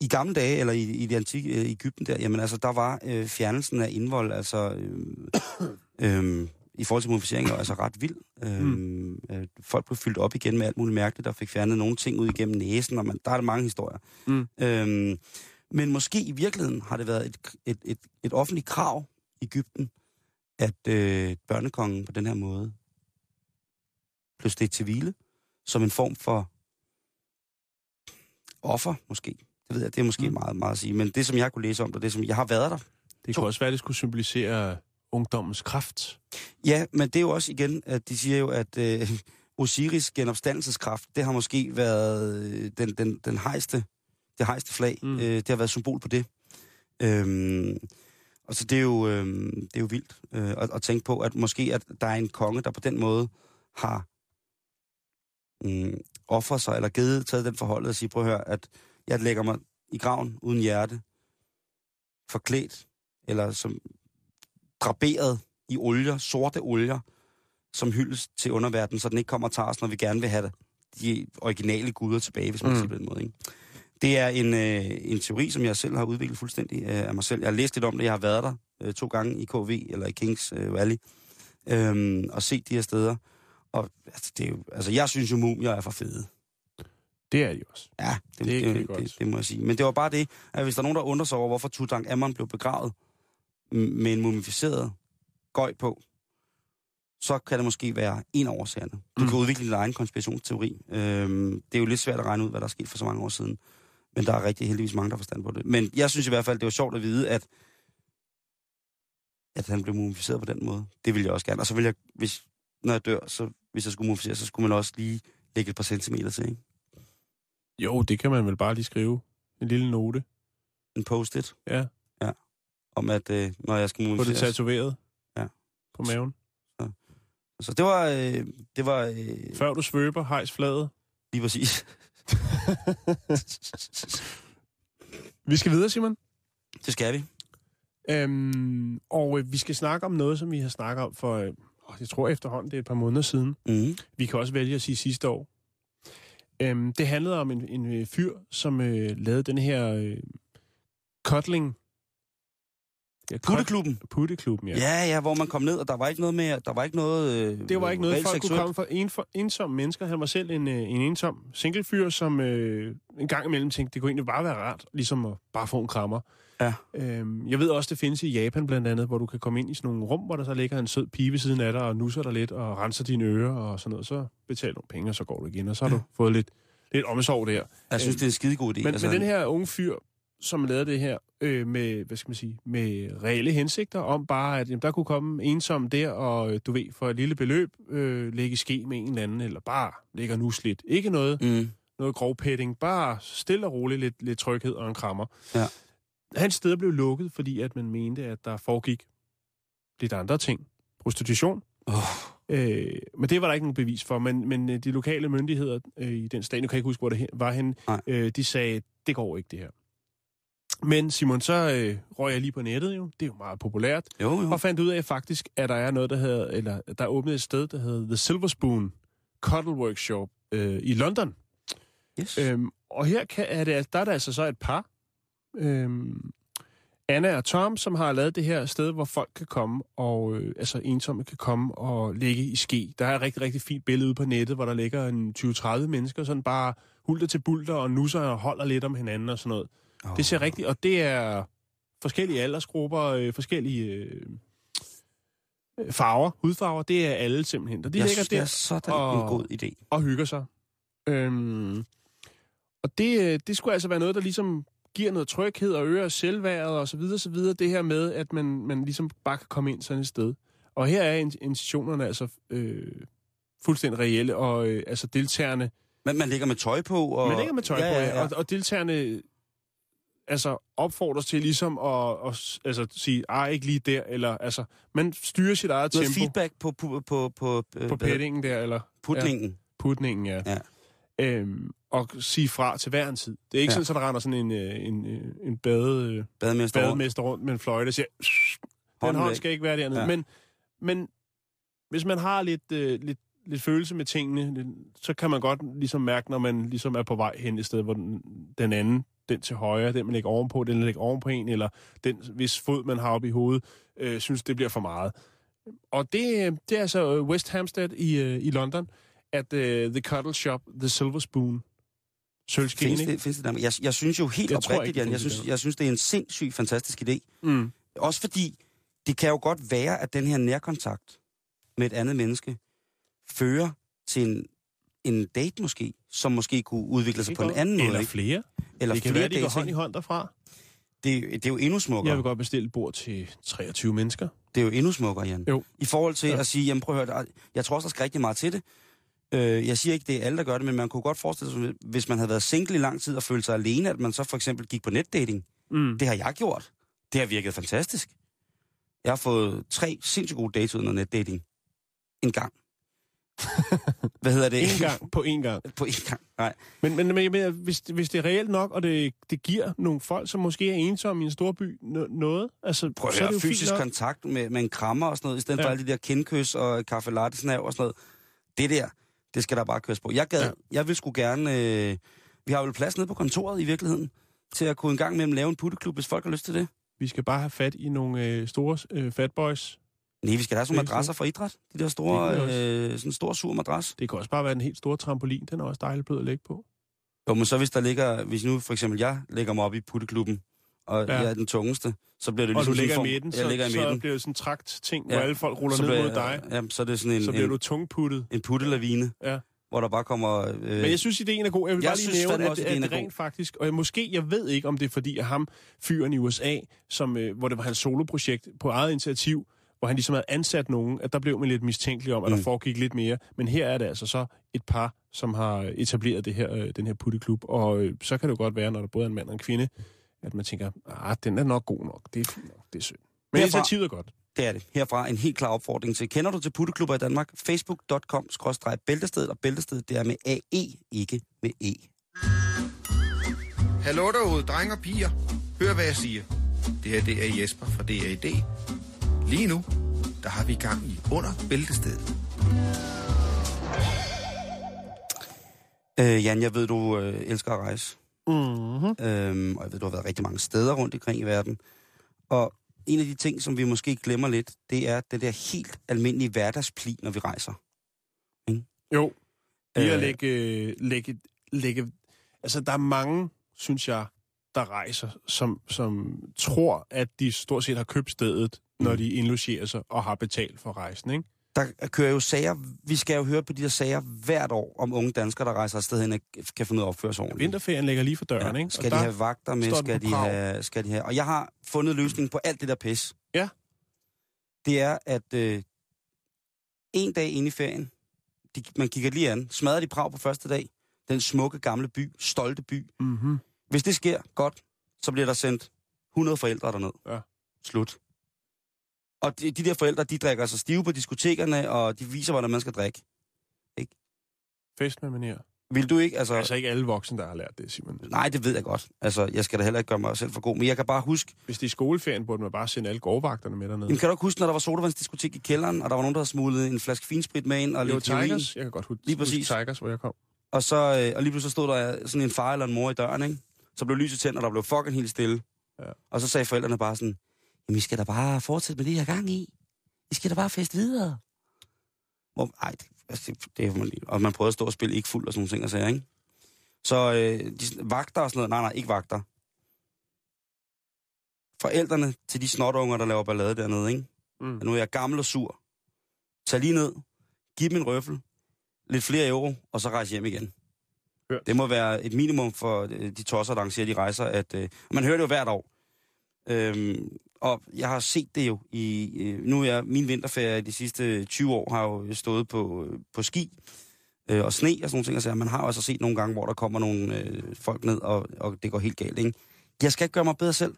I gamle dage, eller i, i det antikke øh, Ægypten der, jamen altså, der var øh, fjernelsen af indvold, altså øh, øh, i forhold til mumificering, jo altså ret vild. Øh, mm. øh, folk blev fyldt op igen med alt muligt mærkeligt, der fik fjernet nogle ting ud igennem næsen, og man, der er der mange historier. Mm. Øh, men måske i virkeligheden har det været et, et, et, et offentligt krav i Ægypten, at øh, børnekongen på den her måde blev stedt til hvile, som en form for offer, måske. Det ved jeg, det er måske mm. meget, meget at sige. Men det, som jeg kunne læse om, det, det som jeg har været der. Det kunne også være, at det skulle symbolisere ungdommens kraft. Ja, men det er jo også igen, at de siger jo, at øh, Osiris genopstandelseskraft, det har måske været øh, den, den, den hejste, det hejste flag. Mm. Øh, det har været symbol på det. Øhm, og så det er jo, øh, det er jo vildt øh, at, at tænke på, at måske at der er en konge, der på den måde har mm, offret sig, eller givet, taget den forholdet og sige, prøv at høre, at jeg lægger mig i graven uden hjerte, forklædt, eller som draperet i olier, sorte olier, som hyldes til underverdenen, så den ikke kommer og tager os, når vi gerne vil have de originale guder tilbage, hvis man mm. siger på den måde. Ikke? Det er en, øh, en teori, som jeg selv har udviklet fuldstændig øh, af mig selv. Jeg har læst lidt om det, jeg har været der øh, to gange i KV, eller i Kings øh, Valley, øh, og set de her steder. Og altså, det er jo, altså, jeg synes jo, mumier er for fede. Det er de også. Ja, det, Det det, det, godt. det, det må jeg sige. Men det var bare det, at hvis der er nogen, der undrer sig over, hvorfor Tutankhamon blev begravet med en mumificeret gøj på, så kan det måske være en af årsagerne. Du Mm. kan udvikle din egen konspirationsteori. Øhm, det er jo lidt svært at regne ud, hvad der er sket for så mange år siden. Men der er rigtig heldigvis mange, der forstand på det. Men jeg synes i hvert fald, det var sjovt at vide, at, at han blev mumificeret på den måde. Det ville jeg også gerne. Og så vil jeg, hvis, når jeg dør, så hvis jeg skulle mumificere, så skulle man også lige lægge et par centimeter til, ikke? Jo, det kan man vel bare lige skrive. En lille note. En post-it. Ja. om, at øh, når jeg skal Få det mumificeres. tatoveret. Ja. På maven. Så det var, øh, det var øh, Før du svøber, hejs fladet. lige præcis. Vi skal videre, Simon. Det skal vi. Øhm, og øh, vi skal snakke om noget, som vi har snakket om for, øh, jeg tror efterhånden, det er et par måneder siden. Mm. Vi kan også vælge at sige sidste år. Øhm, det handlede om en, en øh, fyr, som øh, lavede den her øh, cuddling... Ja, Putteklubben. Putteklubben, ja. Ja. ja, hvor man kom ned, og der var ikke noget med, der var ikke noget... Øh, Det var ikke noget, folk kunne seksuelt. komme fra en for ensomme mennesker. Han var selv en, øh, en ensom singlefyr, som øh, en gang imellem tænkte, det kunne egentlig bare være rart, ligesom at bare få en krammer. Ja. Øhm, jeg ved også, det findes i Japan blandt andet, hvor du kan komme ind i sådan nogle rum, hvor der så ligger en sød pige ved siden af dig og nusser dig lidt og renser dine ører og sådan noget. Så betaler du penge, og så går du igen, og så har du fået lidt, lidt omsorg der. Jeg synes, det er en skidegod idé. Men, altså, men den her unge fyr, som lavede det her øh, med, hvad skal man sige, med reelle hensigter om bare, at jamen, der kunne komme ensom der, og øh, du ved, for et lille beløb, øh, lægge ske med en eller anden, eller bare ligge og nus lidt. Ikke noget, Mm. noget grovpetting, bare stille og roligt lidt, lidt tryghed og en krammer. Ja. Hans sted blev lukket, fordi at man mente, at der foregik lidt andre ting. Prostitution. Oh. Øh, men det var der ikke nogen bevis for. Men, men øh, de lokale myndigheder øh, i den stat, nu kan jeg ikke huske, hvor det var hen, Nej. øh, de sagde, det går ikke det her. Men Simon, så øh, røg jeg lige på nettet jo. Det er jo meget populært. Jo, jo. Og fandt ud af faktisk, at der er noget, der hedder, eller der er åbnet et sted, der hedder The Silver Spoon Cuddle Workshop øh, i London. Yes. Øhm, og her kan, er det, der er der altså så et par, øhm, Anna og Tom, som har lavet det her sted, hvor folk kan komme, og øh, altså ensomme kan komme og ligge i ski. Der er et rigtig, rigtig fint billede ude på nettet, hvor der ligger en 20-30 mennesker, sådan bare hulter til bulter og nusser og holder lidt om hinanden og sådan noget. Oh. Det ser rigtigt, og det er forskellige aldersgrupper, øh, forskellige øh, farver, hudfarver, det er alle simpelthen. Og de jeg ligger synes, det er sådan og- en god idé. og hygger sig. Øhm, og det, øh, det skulle altså være noget, der ligesom giver noget tryghed og øger selvværdet og så videre, så videre. Det her med, at man, man ligesom bare kan komme ind sådan et sted. Og her er in- intentionerne altså øh, fuldstændig reelle, og øh, altså deltagerne... Men man ligger med tøj på. Og... Man ligger med tøj ja, på, ja, ja, ja. Og, og deltagerne altså opfordres til ligesom at, at altså, sige, ah, ikke lige der, eller altså, man styrer sit eget Noget tempo feedback på, på, på, på, øh, på paddingen der, eller putningen. putningen, ja. Ja. Øhm, og sige fra til hver en tid. Det er ikke Ja. sådan, at der render sådan en, øh, en, øh, en bade, øh, Bademester. bademester rundt med en fløjte og siger, den hånd skal ikke være dernede. Ja. Men, men hvis man har lidt, øh, lidt, lidt følelse med tingene, lidt, så kan man godt ligesom mærke, når man ligesom er på vej hen et sted, hvor den, den anden, den til højre, den man lægger ovenpå, den der ligger ovenpå en, eller den, hvis fod man har op i hovedet, øh, synes, det bliver for meget. Og det, øh, det er altså øh, West Hampstead i, øh, i London, at uh, The Cuddle Shop, The Silver Spoon, Sølvskin, Findes ikke? det, findes det der? Jeg, jeg synes jo helt Jeg oprigtigt, ikke, Jan, jeg synes, jeg synes, det er en sindssygt fantastisk idé. Mm. Også fordi, det kan jo godt være, at den her nærkontakt med et andet menneske fører til en, en date måske, som måske kunne udvikle sig på en godt. anden måde. Eller ikke? flere. Eller det kan flere være, de går hånd i hånd derfra. Det, det er jo endnu smukkere. Jeg vil godt bestille bord til 23 mennesker. Det er jo endnu smukkere, Jan. Jo. I forhold til Ja. at sige, jamen prøv at høre, jeg tror også, der skal rigtig meget til det. Øh, jeg siger ikke, det er alle, der gør det, men man kunne godt forestille sig, hvis man havde været single i lang tid og følt sig alene, at man så for eksempel gik på netdating. Mm. Det har jeg gjort. Det har virket fantastisk. Jeg har fået tre sindssygt gode dates uden netdating. En gang. Hvad hedder det? En gang på en gang. på en gang. Nej. Men, men, men jeg mener, hvis, hvis det er reelt nok, og det, det giver nogle folk, som måske er ensomme i en stor by, no, noget, altså, Prøv at så er det jo fysisk nok. kontakt med, med en krammer og sådan noget, i stedet. Ja. for alle de der kindkys og kaffe latte snav og sådan noget. Det der, det skal der bare køres på. Jeg gad, ja. Jeg vil sgu gerne, øh, vi har vel plads nede på kontoret i virkeligheden, til at kunne en gang imellem lave en putteklub, hvis folk har lyst til det. Vi skal bare have fat i nogle øh, store øh, fatboys. Nej, vi skal have sådan nogle er madrasser fra idræt. De der store, øh, sådan en stor sur madras. Det kan også bare være en helt stor trampolin. Den er også dejligt blød at lægge på. Jo, men så hvis der ligger, hvis nu for eksempel jeg lægger mig op i putteklubben, og ja. Jeg er den tungeste, så bliver det Og ligesom du sådan ligger i midten, jeg så, ligger i så midten. bliver det sådan en trakt ting, Ja. hvor alle folk ruller så ned mod dig. Ja, så er det sådan en, Så bliver en, du tungputtet. en puttelavine, Ja. hvor der bare kommer... Øh, Men jeg synes, ideen er god. Jeg vil Jeg bare lige synes nævne, at, også, at ideen det er rent god. faktisk... Og jeg, måske, jeg ved ikke, om det er fordi, at ham, fyren i USA, som, øh, hvor det var hans soloprojekt på eget initiativ, hvor han ligesom havde ansat nogen, at der blev man lidt mistænkelig om, at Mm. der foregik lidt mere. Men her er det altså så et par, som har etableret det her, øh, den her putteklub. Og øh, så kan det jo godt være, når der både er en mand og en kvinde, at man tænker, ah, den er nok god nok. Det er fint nok. Det er synd. Men Herfra- initiativet er godt. Det er det. Herfra en helt klar opfordring til. Kender du til putteklubber i Danmark? Facebook.com-bæltestedet, og bæltestedet det er med AE, ikke med E. Hallo derude, drenge og piger. Hør, hvad jeg siger. Det her, det er Jesper fra DAD. Lige nu, der har vi gang i under bæltestedet. Øh, Jan, jeg ved, du øh, elsker at rejse. Mm-hmm. Øhm, og jeg ved, du har været rigtig mange steder rundt omkring i verden. Og en af de ting, som vi måske glemmer lidt, det er det der helt almindelige hverdagspli, når vi rejser. Jo. Lige at Øh. lægge, lægge, lægge... Altså, der er mange, synes jeg, der rejser, som, som tror, at de stort set har købt stedet, når Mm. de indlogerer sig og har betalt for rejsen, ikke? Der kører jo sager, vi skal jo høre på de der sager hvert år, om unge danskere, der rejser afsted hen og kan finde ud af at opføre sig ordentligt. Vinterferien ligger lige for døren, Ja. ikke? Skal Og de have vagter med? Skal de, have, skal de have... Og jeg har fundet løsningen på alt det der pis. Ja. Det er, at øh, en dag inde i ferien, de, man kigger lige an, smadrer de Prag på første dag, den smukke gamle by, stolte by. Mm-hmm. Hvis det sker godt, så bliver der sendt 100 forældre derned. Ja. Slut. Og de, de der forældre, de drikker sig stive på diskotekerne, og de viser, hvordan man skal drikke. Fest med manier. Vil du ikke, altså... Altså ikke alle voksne, der har lært det, Simon. Nej, det ved jeg godt. Altså, jeg skal da heller ikke gøre mig selv for god, men jeg kan bare huske, Hvis det er skoleferien, burde man bare sende alle gårdvagterne med dernede. Jamen, kan du ikke huske, når der var sodavandsdiskotek i kælderen, og der var nogen, der havde smuglet en flaske finsprit med ind og lidt heroin, Tigers. Jeg kan godt huske, Lige præcis. huske Tigers, hvor jeg kom. og, så, øh, og lige pludselig stod der sådan en far eller en mor i døren, ikke? Så blev lyset tændt, og der blev fucking helt stille. Ja. Og så sagde forældrene bare sådan, jamen, I skal da bare fortsætte med det her gang i. I skal da bare fest videre. Hvor, ej, det, altså, det, det er man. Og man prøvede at stå og spille ikke fuld og sådan nogle ting og sager, ikke? Så øh, de, vagter og sådan noget, nej, nej, ikke vagter. Forældrene til de snotunger, der laver ballade dernede, ikke? Mm. Nu er jeg gammel og sur. Tag lige ned, giv dem en røffel, lidt flere euro, og så rejse hjem igen. Hørt. Det må være et minimum for øh, de tosser, der arrangerer de rejser. At, øh, man hører det jo hvert år. Øhm, og jeg har set det jo i... Øh, nu er jeg, min vinterferie de sidste 20 år har jo stået på, øh, på ski øh, og sne og sådan nogle ting. Altså, man har jo altså set nogle gange, hvor der kommer nogle øh, folk ned, og, og det går helt galt. Ikke? Jeg skal ikke gøre mig bedre selv.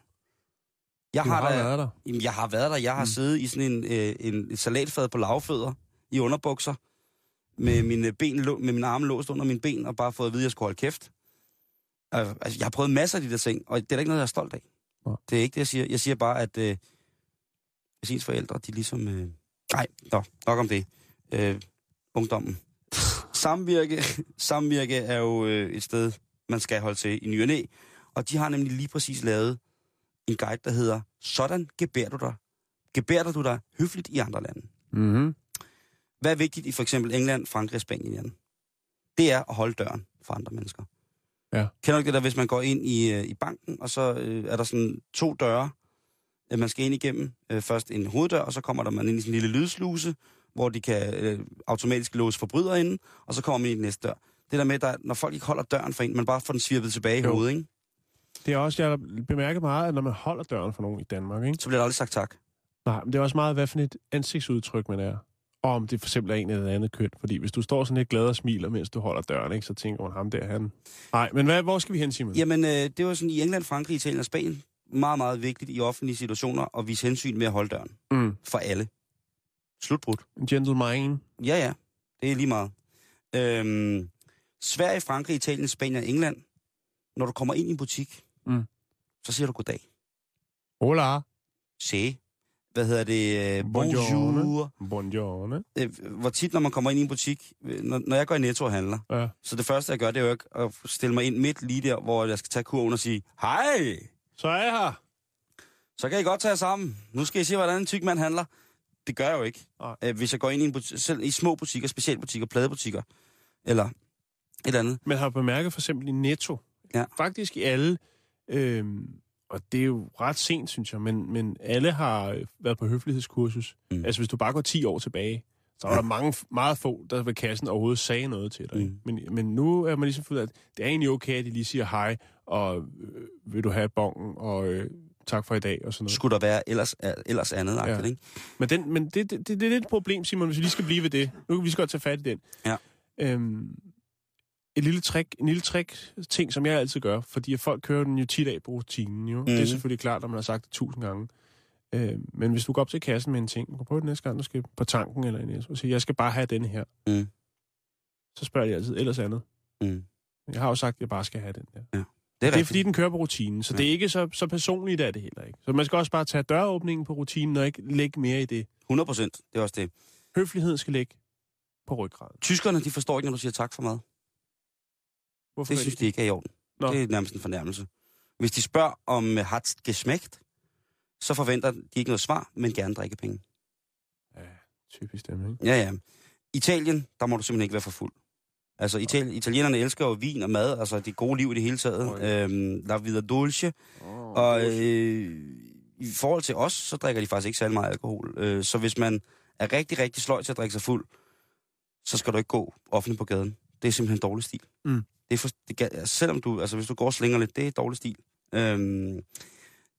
Jeg Du har, da- været der. Jamen, jeg har været der. Jeg har mm. siddet i sådan en, øh, en salatfad på lavfødder i underbukser, med mine, ben, lå- med mine arme låst under mine ben, og bare fået at vide, at jeg skulle holde kæft. Øh, altså, jeg har prøvet masser af de der ting, og det er da ikke noget, jeg er stolt af. Det er ikke det, jeg siger. Jeg siger bare, at øh, hvis ens forældre, de ligesom... Øh, nej, nå, nok om det. Øh, ungdommen. Samvirke, samvirke er jo øh, et sted, man skal holde til i ny og næ, og de har nemlig lige præcis lavet en guide, der hedder Sådan gebærer du dig. Gebærer du dig høfligt i andre lande. Mm-hmm. Hvad er vigtigt i for eksempel England, Frankrig og Spanien? Det er at holde døren for andre mennesker. Ja. Kender du det der, hvis man går ind i, øh, i banken, og så øh, er der sådan to døre, øh, man skal ind igennem. Øh, først en hoveddør, og så kommer der man ind i sådan en lille lydsluse, hvor de kan øh, automatisk låse forbrydere inde, og så kommer man ind i den næste dør. Det der med, der, når folk ikke holder døren for en, man bare får den svirpet tilbage i Jo. hovedet, ikke? Det er også, jeg har bemærket meget, at når man holder døren for nogen i Danmark, ikke? så bliver der aldrig sagt tak. Nej, men det er også meget, hvad for et ansigtsudtryk man er. Og om det for eksempel er en eller andet køn. Fordi hvis du står sådan lidt glad og smiler, mens du holder døren, ikke, så tænker man, ham der, han... Nej, men hvad, hvor skal vi hen, Simon? Jamen, øh, det var sådan i England, Frankrig, Italien og Spanien meget, meget vigtigt i offentlige situationer at vise hensyn med at holde døren. Mm. For alle. Slutbrudt. En gentleman. Ja, ja. Det er lige meget. Øhm, Sverige, Frankrig, Italien, Spanien og England. Når du kommer ind i en butik, Mm. så siger du goddag. Hola. Se. Hvad hedder det? Øh. Bonjour. Buongiorno. Øh, hvor tit, når man kommer ind i en butik, øh, når, når jeg går i Netto og handler, Ja. så det første, jeg gør, det er jo ikke at stille mig ind midt lige der, hvor jeg skal tage kurven og sige, hej, Så er jeg her. så kan I godt tage sammen. Nu skal I se, hvordan en tyk mand handler. Det gør jeg jo ikke. Nej. Øh, hvis jeg går ind i, en butik, selv i små butikker, specialbutikker, pladebutikker, eller et eller andet. Men har bemærket for eksempel i Netto? Ja. Faktisk i alle, øhm, og det er jo ret sent, synes jeg, men, men alle har øh, været på høflighedskursus. Mm. Altså hvis du bare går 10 år tilbage, så var der mange, meget få, der ved kassen overhovedet sagde noget til dig. Mm. Men, men nu er man ligesom fundet, at det er egentlig okay, at de lige siger hej, og øh, vil du have bongen, og øh, tak for i dag, og sådan noget. Skulle der være ellers, ellers andet, ja. Ikke? Men, den, men det, det, det, det er lidt et problem, Simon, hvis vi lige skal blive ved det. Nu kan vi så godt tage fat i den. Ja. Øhm, et lille trick, en lille trick ting, som jeg altid gør, fordi at folk kører den jo tit af på rutinen. Jo. Mm. Det er Mhm. selvfølgelig klart, når man har sagt det tusind gange. Øhm, men hvis du går op til kassen med en ting, du kan prøve det næste gang, du skal på tanken eller en og sige, jeg skal bare have denne her. Mm. Så spørger de altid, ellers andet. Mm. Jeg har jo sagt, at jeg bare skal have den der. Ja. Det er rigtigt. fordi, den kører på rutinen, så Ja. det er ikke så, så personligt, er det heller ikke. Så man skal også bare tage døråbningen på rutinen, og ikke lægge mere i det. 100 procent. Det er også det. Høflighed skal ligge på ryggraden. Tyskerne, de forstår ikke, når du siger tak for mad. Hvorfor Det er synes de ikke er i orden. Nå. Det er nærmest en fornærmelse. Hvis de spørger om øh, hat's geschmeckt, så forventer de ikke noget svar, men gerne drikkepenge. Ja, typisk dem, ikke? Ja, ja. Italien, der må du simpelthen ikke være for fuld. Altså, Ital- italienerne elsker jo vin og mad, altså det gode liv i det hele taget. Okay. Øhm, la vida dolce. Og øh, i forhold til os, så drikker de faktisk ikke særlig meget alkohol. Øh, så hvis man er rigtig, rigtig sløj til at drikke sig fuld, så skal du ikke gå offentligt på gaden. Det er simpelthen dårlig stil. Mm. Det er for, det, selvom du, altså hvis du går og slinger lidt, det er dårlig stil. Øhm,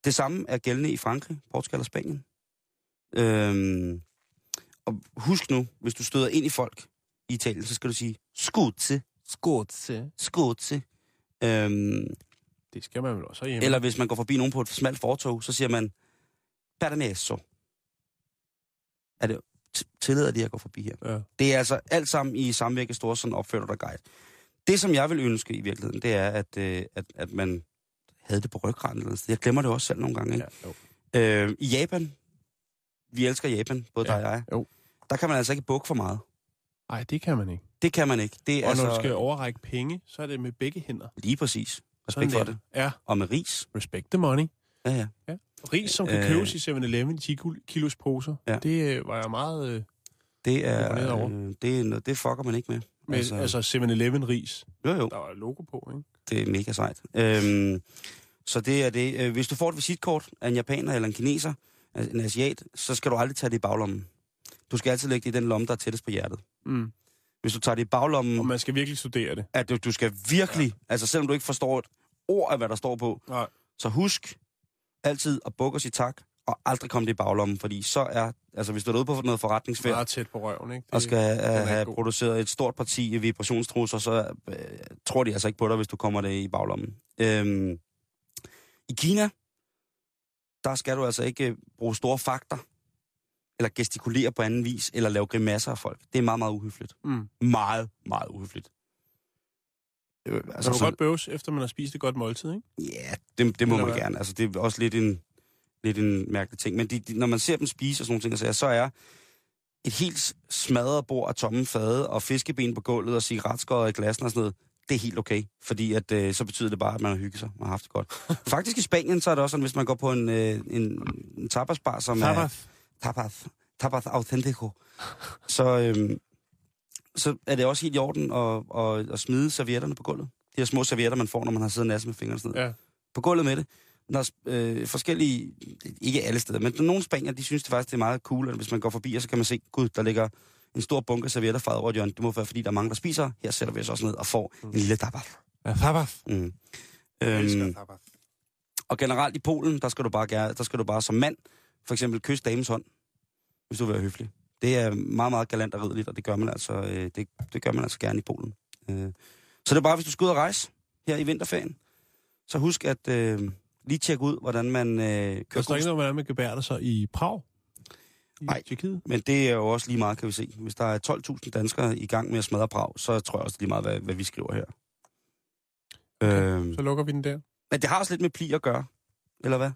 det samme er gældende i Frankrig, Portugal og Spanien. Øhm, og husk nu, hvis du støder ind i folk i Italien, så skal du sige, skudse, Skåtse. skudse. Øhm, Det skal man vel også hjemme. eller hvis man går forbi nogen på et smalt fortog, så siger man, permesso. Er det, tillader de at gå forbi her? Ja. Det er altså alt sammen i samvirke store sådan opfører dig guide. Det, som jeg vil ønske i virkeligheden, det er, at, øh, at, at man havde det på ryggraden. Eller. Jeg glemmer det også selv nogle gange. Ikke? Ja, jo. Øh, I Japan, vi elsker Japan, både Ja, dig og jeg, jo. der kan man altså ikke bukke for meget. Nej, det kan man ikke. Det kan man ikke. Det er Og altså når du skal overrække penge, så er det med begge hænder. lige præcis. Respekt for det. Ja, Og med ris. respect the money. Ja, ja. Ris, som kan Øh. købes i 7-Eleven i 10 kul- kilos poser. Ja. Det øh, var jeg meget... Øh, Det er, over. øh, det, er, det fucker man ikke med. Med, altså, altså 7-Eleven ris. jo, jo. Der var logo på, ikke? Det er mega sejt. Øhm, så det er det. Øh, Hvis du får et visitkort af en japaner eller en kineser, en asiat, så skal du aldrig tage det i baglommen. Du skal altid lægge det i den lomme, der er tættest på hjertet. Mm. Hvis du tager det i baglommen, Og man skal virkelig studere det. at du, du skal virkelig, ja. altså selvom du ikke forstår et ord af, hvad der står på, Nej. så husk altid at bukke og sige tak, og aldrig komme det i baglommen, fordi så er, altså hvis du er ude på noget forretningsfærd, Meget tæt på røven, ikke? Det, og skal er have, god. produceret et stort parti af vibrationstrusser, så øh, tror de altså ikke på dig, hvis du kommer det i baglommen. Øhm, I Kina, der skal du altså ikke øh, bruge store fakter, eller gestikulere på anden vis, eller lave grimasser af folk. Det er meget, meget uhøfligt. Mm. Meget, meget uhøfligt. Øh, Altså, altså, kan sådan- godt bøves, efter man har spist et godt måltid, ikke? Ja, det, det må Eller man hvad? gerne. Altså, det er også lidt en, lidt en mærkelig ting. Men de, de, når man ser dem spise og sådan nogle ting, så, er, så er et helt smadret bord af tomme fade og fiskeben på gulvet og cigaretskåret i glassen og sådan noget, det er helt okay. Fordi at, øh, så betyder det bare, at man har hygget sig og har haft det godt. Faktisk i Spanien, så er det også sådan, hvis man går på en, øh, en, en tapasbar, som er... Tapas. Tapas. Tapas Authentico. Så, øhm, så er det også helt i orden at, at, at smide servietterne på gulvet. De her små servietter, man får, når man har siddet næsten med fingrene sådan noget Ja. på gulvet med det. Når øh, forskellige, ikke alle steder, men nogle spanier, de synes det faktisk, det er meget cool, at hvis man går forbi, og så kan man se, gud, der ligger en stor bunke servietter fra over et hjørne. Det må være, fordi der er mange, der spiser. Her sætter vi os også ned og får mm. en lille tapas. Ja, tapas. Mm. Øhm, tapas. og generelt i Polen, der skal du bare, gerne, der skal du bare som mand, for eksempel kysse damens hånd, hvis du vil være høflig. Det er meget, meget galant og riddeligt, og det gør man altså, øh, det, det gør man altså gerne i Polen. Øh. Så det er bare, hvis du skal ud og rejse her i vinterferien, så husk at øh, lige tjekke ud, hvordan man øh, Der kører står ikke noget, hvordan man gebærder sig i Prag? Nej. Men det er jo også lige meget, kan vi se. Hvis der er 12.000 danskere i gang med at smadre Prag, så tror jeg også lige meget, hvad, hvad vi skriver her. Okay. Øhm, Så lukker vi den der. men det har også lidt med pli at gøre, eller hvad?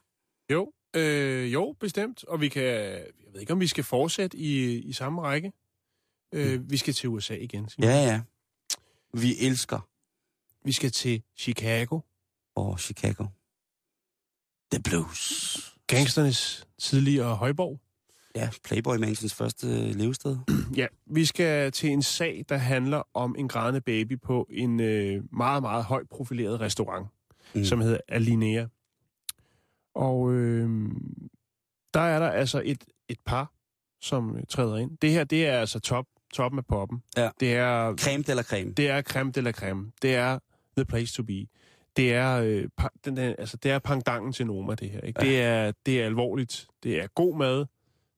Jo, øh, jo, bestemt. Og vi kan, jeg ved ikke, om vi skal fortsætte i, i samme række. Øh, vi skal til USA igen. Simon. Ja, ja. Vi elsker Vi skal til Chicago. og Chicago. The Blues. Gangsternes tidligere højborg. Ja, Playboy Mansions første øh, levested. Ja, vi skal til en sag, der handler om en grædende baby på en øh, meget, meget højt profileret restaurant, Mm. som hedder Alinea. Og øh, der er der altså et, et par, som træder ind. Det her, det er altså top, toppen af poppen. Ja. Det er, Creme eller creme. det er creme de la creme. Det er the place to be. Det er, øh, den der, altså, det er pangdangen til Noma, det her. Ikke? Ja. Det, er, det er alvorligt. Det er god mad.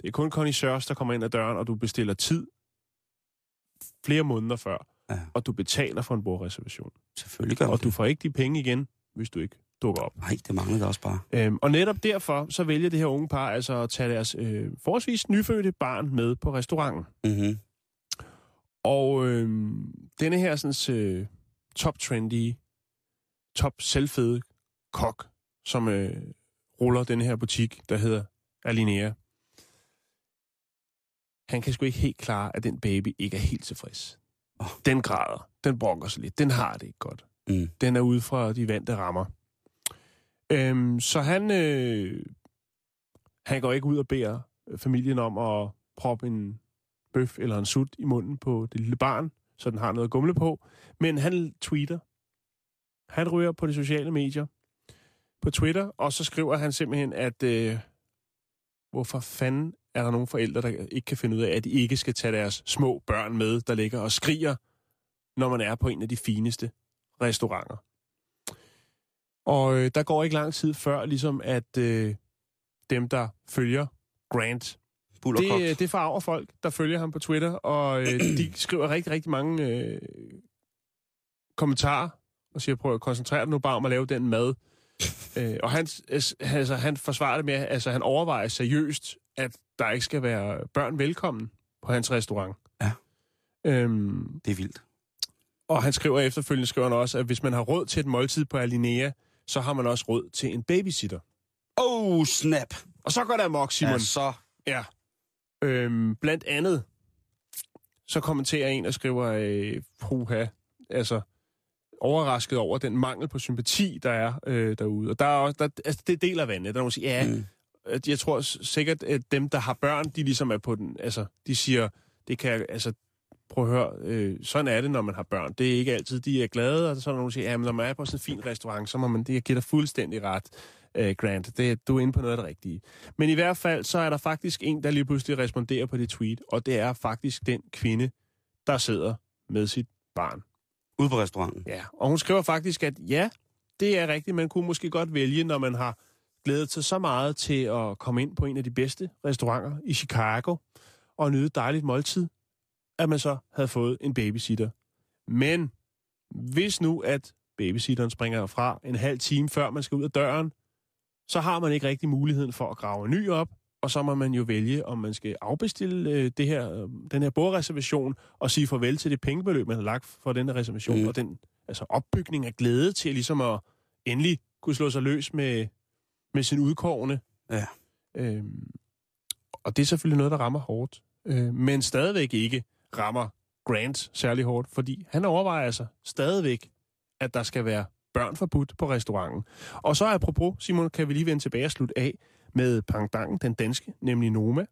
Det er kun connoisseurs, der kommer ind ad døren, og du bestiller tid flere måneder før, Ja, og du betaler for en bordreservation. selvfølgelig gør Og og du får ikke de penge igen, hvis du ikke dukker op. Nej, det manglede der også bare. Øhm, og netop derfor, så vælger det her unge par altså at tage deres øh, forholdsvis nyfødte barn med på restauranten. Mm-hmm. Og øh, denne her sådan, øh, top trendy top selvfede kok, som øh, ruller den her butik, der hedder Alinea. Han kan sgu ikke helt klare, at den baby ikke er helt tilfreds. Åh. Den græder. Den brokker sig lidt. Den har det ikke godt. Mm. Den er ude fra de vante rammer. Øhm, så han, øh, han går ikke ud og beder familien om at proppe en bøf eller en sut i munden på det lille barn, så den har noget at gumle på. Men han tweeter. Han ryger på de sociale medier på Twitter, og så skriver han simpelthen, at øh, hvorfor fanden er der nogle forældre, der ikke kan finde ud af, at de ikke skal tage deres små børn med, der ligger og skriger, når man er på en af de fineste restauranter. Og øh, der går ikke lang tid før, ligesom at øh, dem, der følger Grant, Bull og det, øh, det farver folk, der følger ham på Twitter, og øh, de skriver rigtig, rigtig mange øh, kommentarer, og siger, prøv at koncentrere dig nu bare om at lave den mad. øh, og han, altså, han forsvarer det med, altså han overvejer seriøst, at der ikke skal være børn velkommen på hans restaurant. Ja. Øhm, Det er vildt. og han skriver efterfølgende, skriver han også, at hvis man har råd til et måltid på Alinea, så har man også råd til en babysitter. Oh, snap. Og så går der amok, Simon. Ja, så. Ja. Øhm, blandt andet, så kommenterer en og skriver, øh, puha, altså overrasket over den mangel på sympati, der er øh, derude. Og der er også, der, altså, det deler vandet. Der er nogen, der siger, ja, Mm. jeg tror sikkert, at dem, der har børn, de ligesom er på den, altså, de siger, det kan altså, prøv at høre, øh, sådan er det, når man har børn. Det er ikke altid, de er glade, og så er der nogen, der siger, ja, men når man er på sådan en fin restaurant, så må man, det giver dig fuldstændig ret, øh, Grant. Det, du er inde på noget af det rigtige. Men i hvert fald, så er der faktisk en, der lige pludselig responderer på det tweet, og det er faktisk den kvinde, der sidder med sit barn. Ude på restauranten. Ja, og hun skriver faktisk, at ja, det er rigtigt, man kunne måske godt vælge, når man har glædet sig så meget til at komme ind på en af de bedste restauranter i Chicago og nyde et dejligt måltid, at man så havde fået en babysitter. Men hvis nu, at babysitteren springer fra en halv time før man skal ud af døren, så har man ikke rigtig muligheden for at grave en ny op, og så må man jo vælge, om man skal afbestille øh, det her, øh, den her bordreservation og sige farvel til det pengebeløb, man har lagt for den her reservation, Mm. og den altså opbygning af glæde til ligesom at endelig kunne slå sig løs med, med sin udkårne. Ja. Øhm, og det er selvfølgelig noget, der rammer hårdt, øh, men stadigvæk ikke rammer Grant særlig hårdt, fordi han overvejer altså stadigvæk, at der skal være børn forbudt på restauranten. Og så apropos, Simon, kan vi lige vende tilbage og slutte af med pangdangen, den danske, nemlig Noma.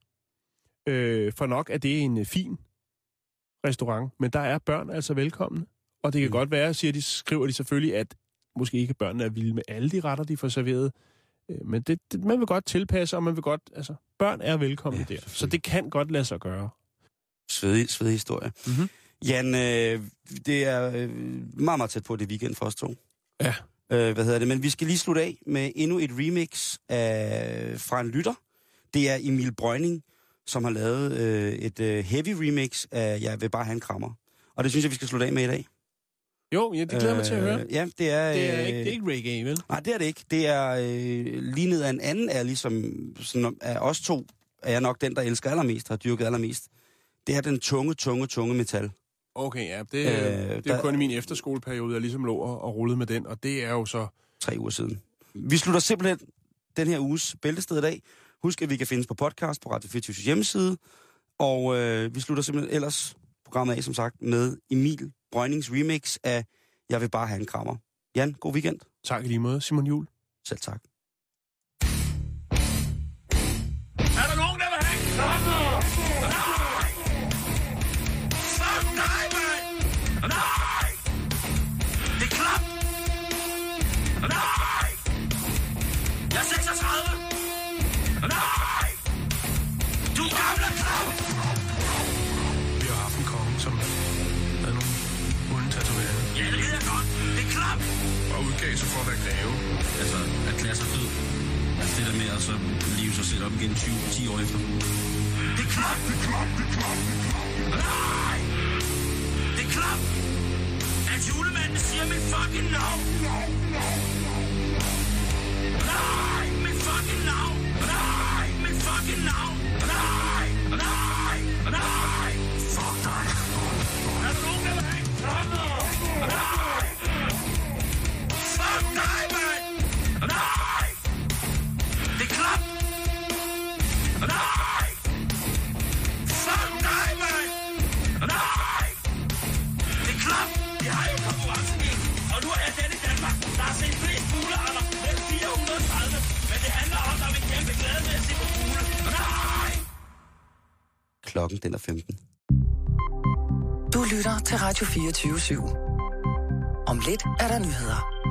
Øh, for nok er det en øh, fin restaurant, men der er børn altså velkomne. Og det kan Mm. godt være, siger de, skriver de selvfølgelig, at måske ikke børnene er vilde med alle de retter, de får serveret. Øh, Men det, det, man vil godt tilpasse, og man vil godt, altså, børn er velkomne Ja, der. Så det kan godt lade sig gøre. Svedig, svedig historie. Mhm. Jan, øh, det er øh, meget, meget tæt på det weekend for os to. Ja. Øh, hvad hedder det? Men vi skal lige slutte af med endnu et remix af, fra en lytter. Det er Emil Brøgning, som har lavet øh, et øh, heavy remix af Jeg vil bare have en krammer. Og det synes jeg, vi skal slutte af med i dag. Jo, ja, det glæder øh, mig til at høre. Ja, det er... Det er, øh, ikke, det er ikke reggae, vel? Nej, det er det ikke. Det er øh, lige ned af en anden ærlig, som sådan, af os to er jeg nok den, der elsker allermest, har dyrket allermest. Det er den tunge, tunge, tunge metal. Okay, ja. Det, Øh, øh, det er der- jo kun i min efterskoleperiode, jeg ligesom lå og, og rullede med den, og det er jo så... tre uger siden. Vi slutter simpelthen den her uges Bæltested i dag. Husk, at vi kan findes på podcast på Radio 24 hjemmeside. Og øh, vi slutter simpelthen ellers programmet af, som sagt, med Emil Brøgnings remix af Jeg vil bare have en krammer. Jan, god weekend. Tak i lige måde, Simon Jul. Selv tak. Lave, altså at klæde sig fed. Altså det der med altså, at så leve sig selv op igen 20, 10 år efter. Det er klap! Det er klap! Det er klap! det er klap. Nej! Det er klap! At julemanden siger mit fucking navn! No, no, no, Nej! Mit fucking navn! Nej! Mit fucking navn! Nej! Nej! Nej! Klokken den er 15. Du lytter til Radio 24 /7. Om lidt er der nyheder.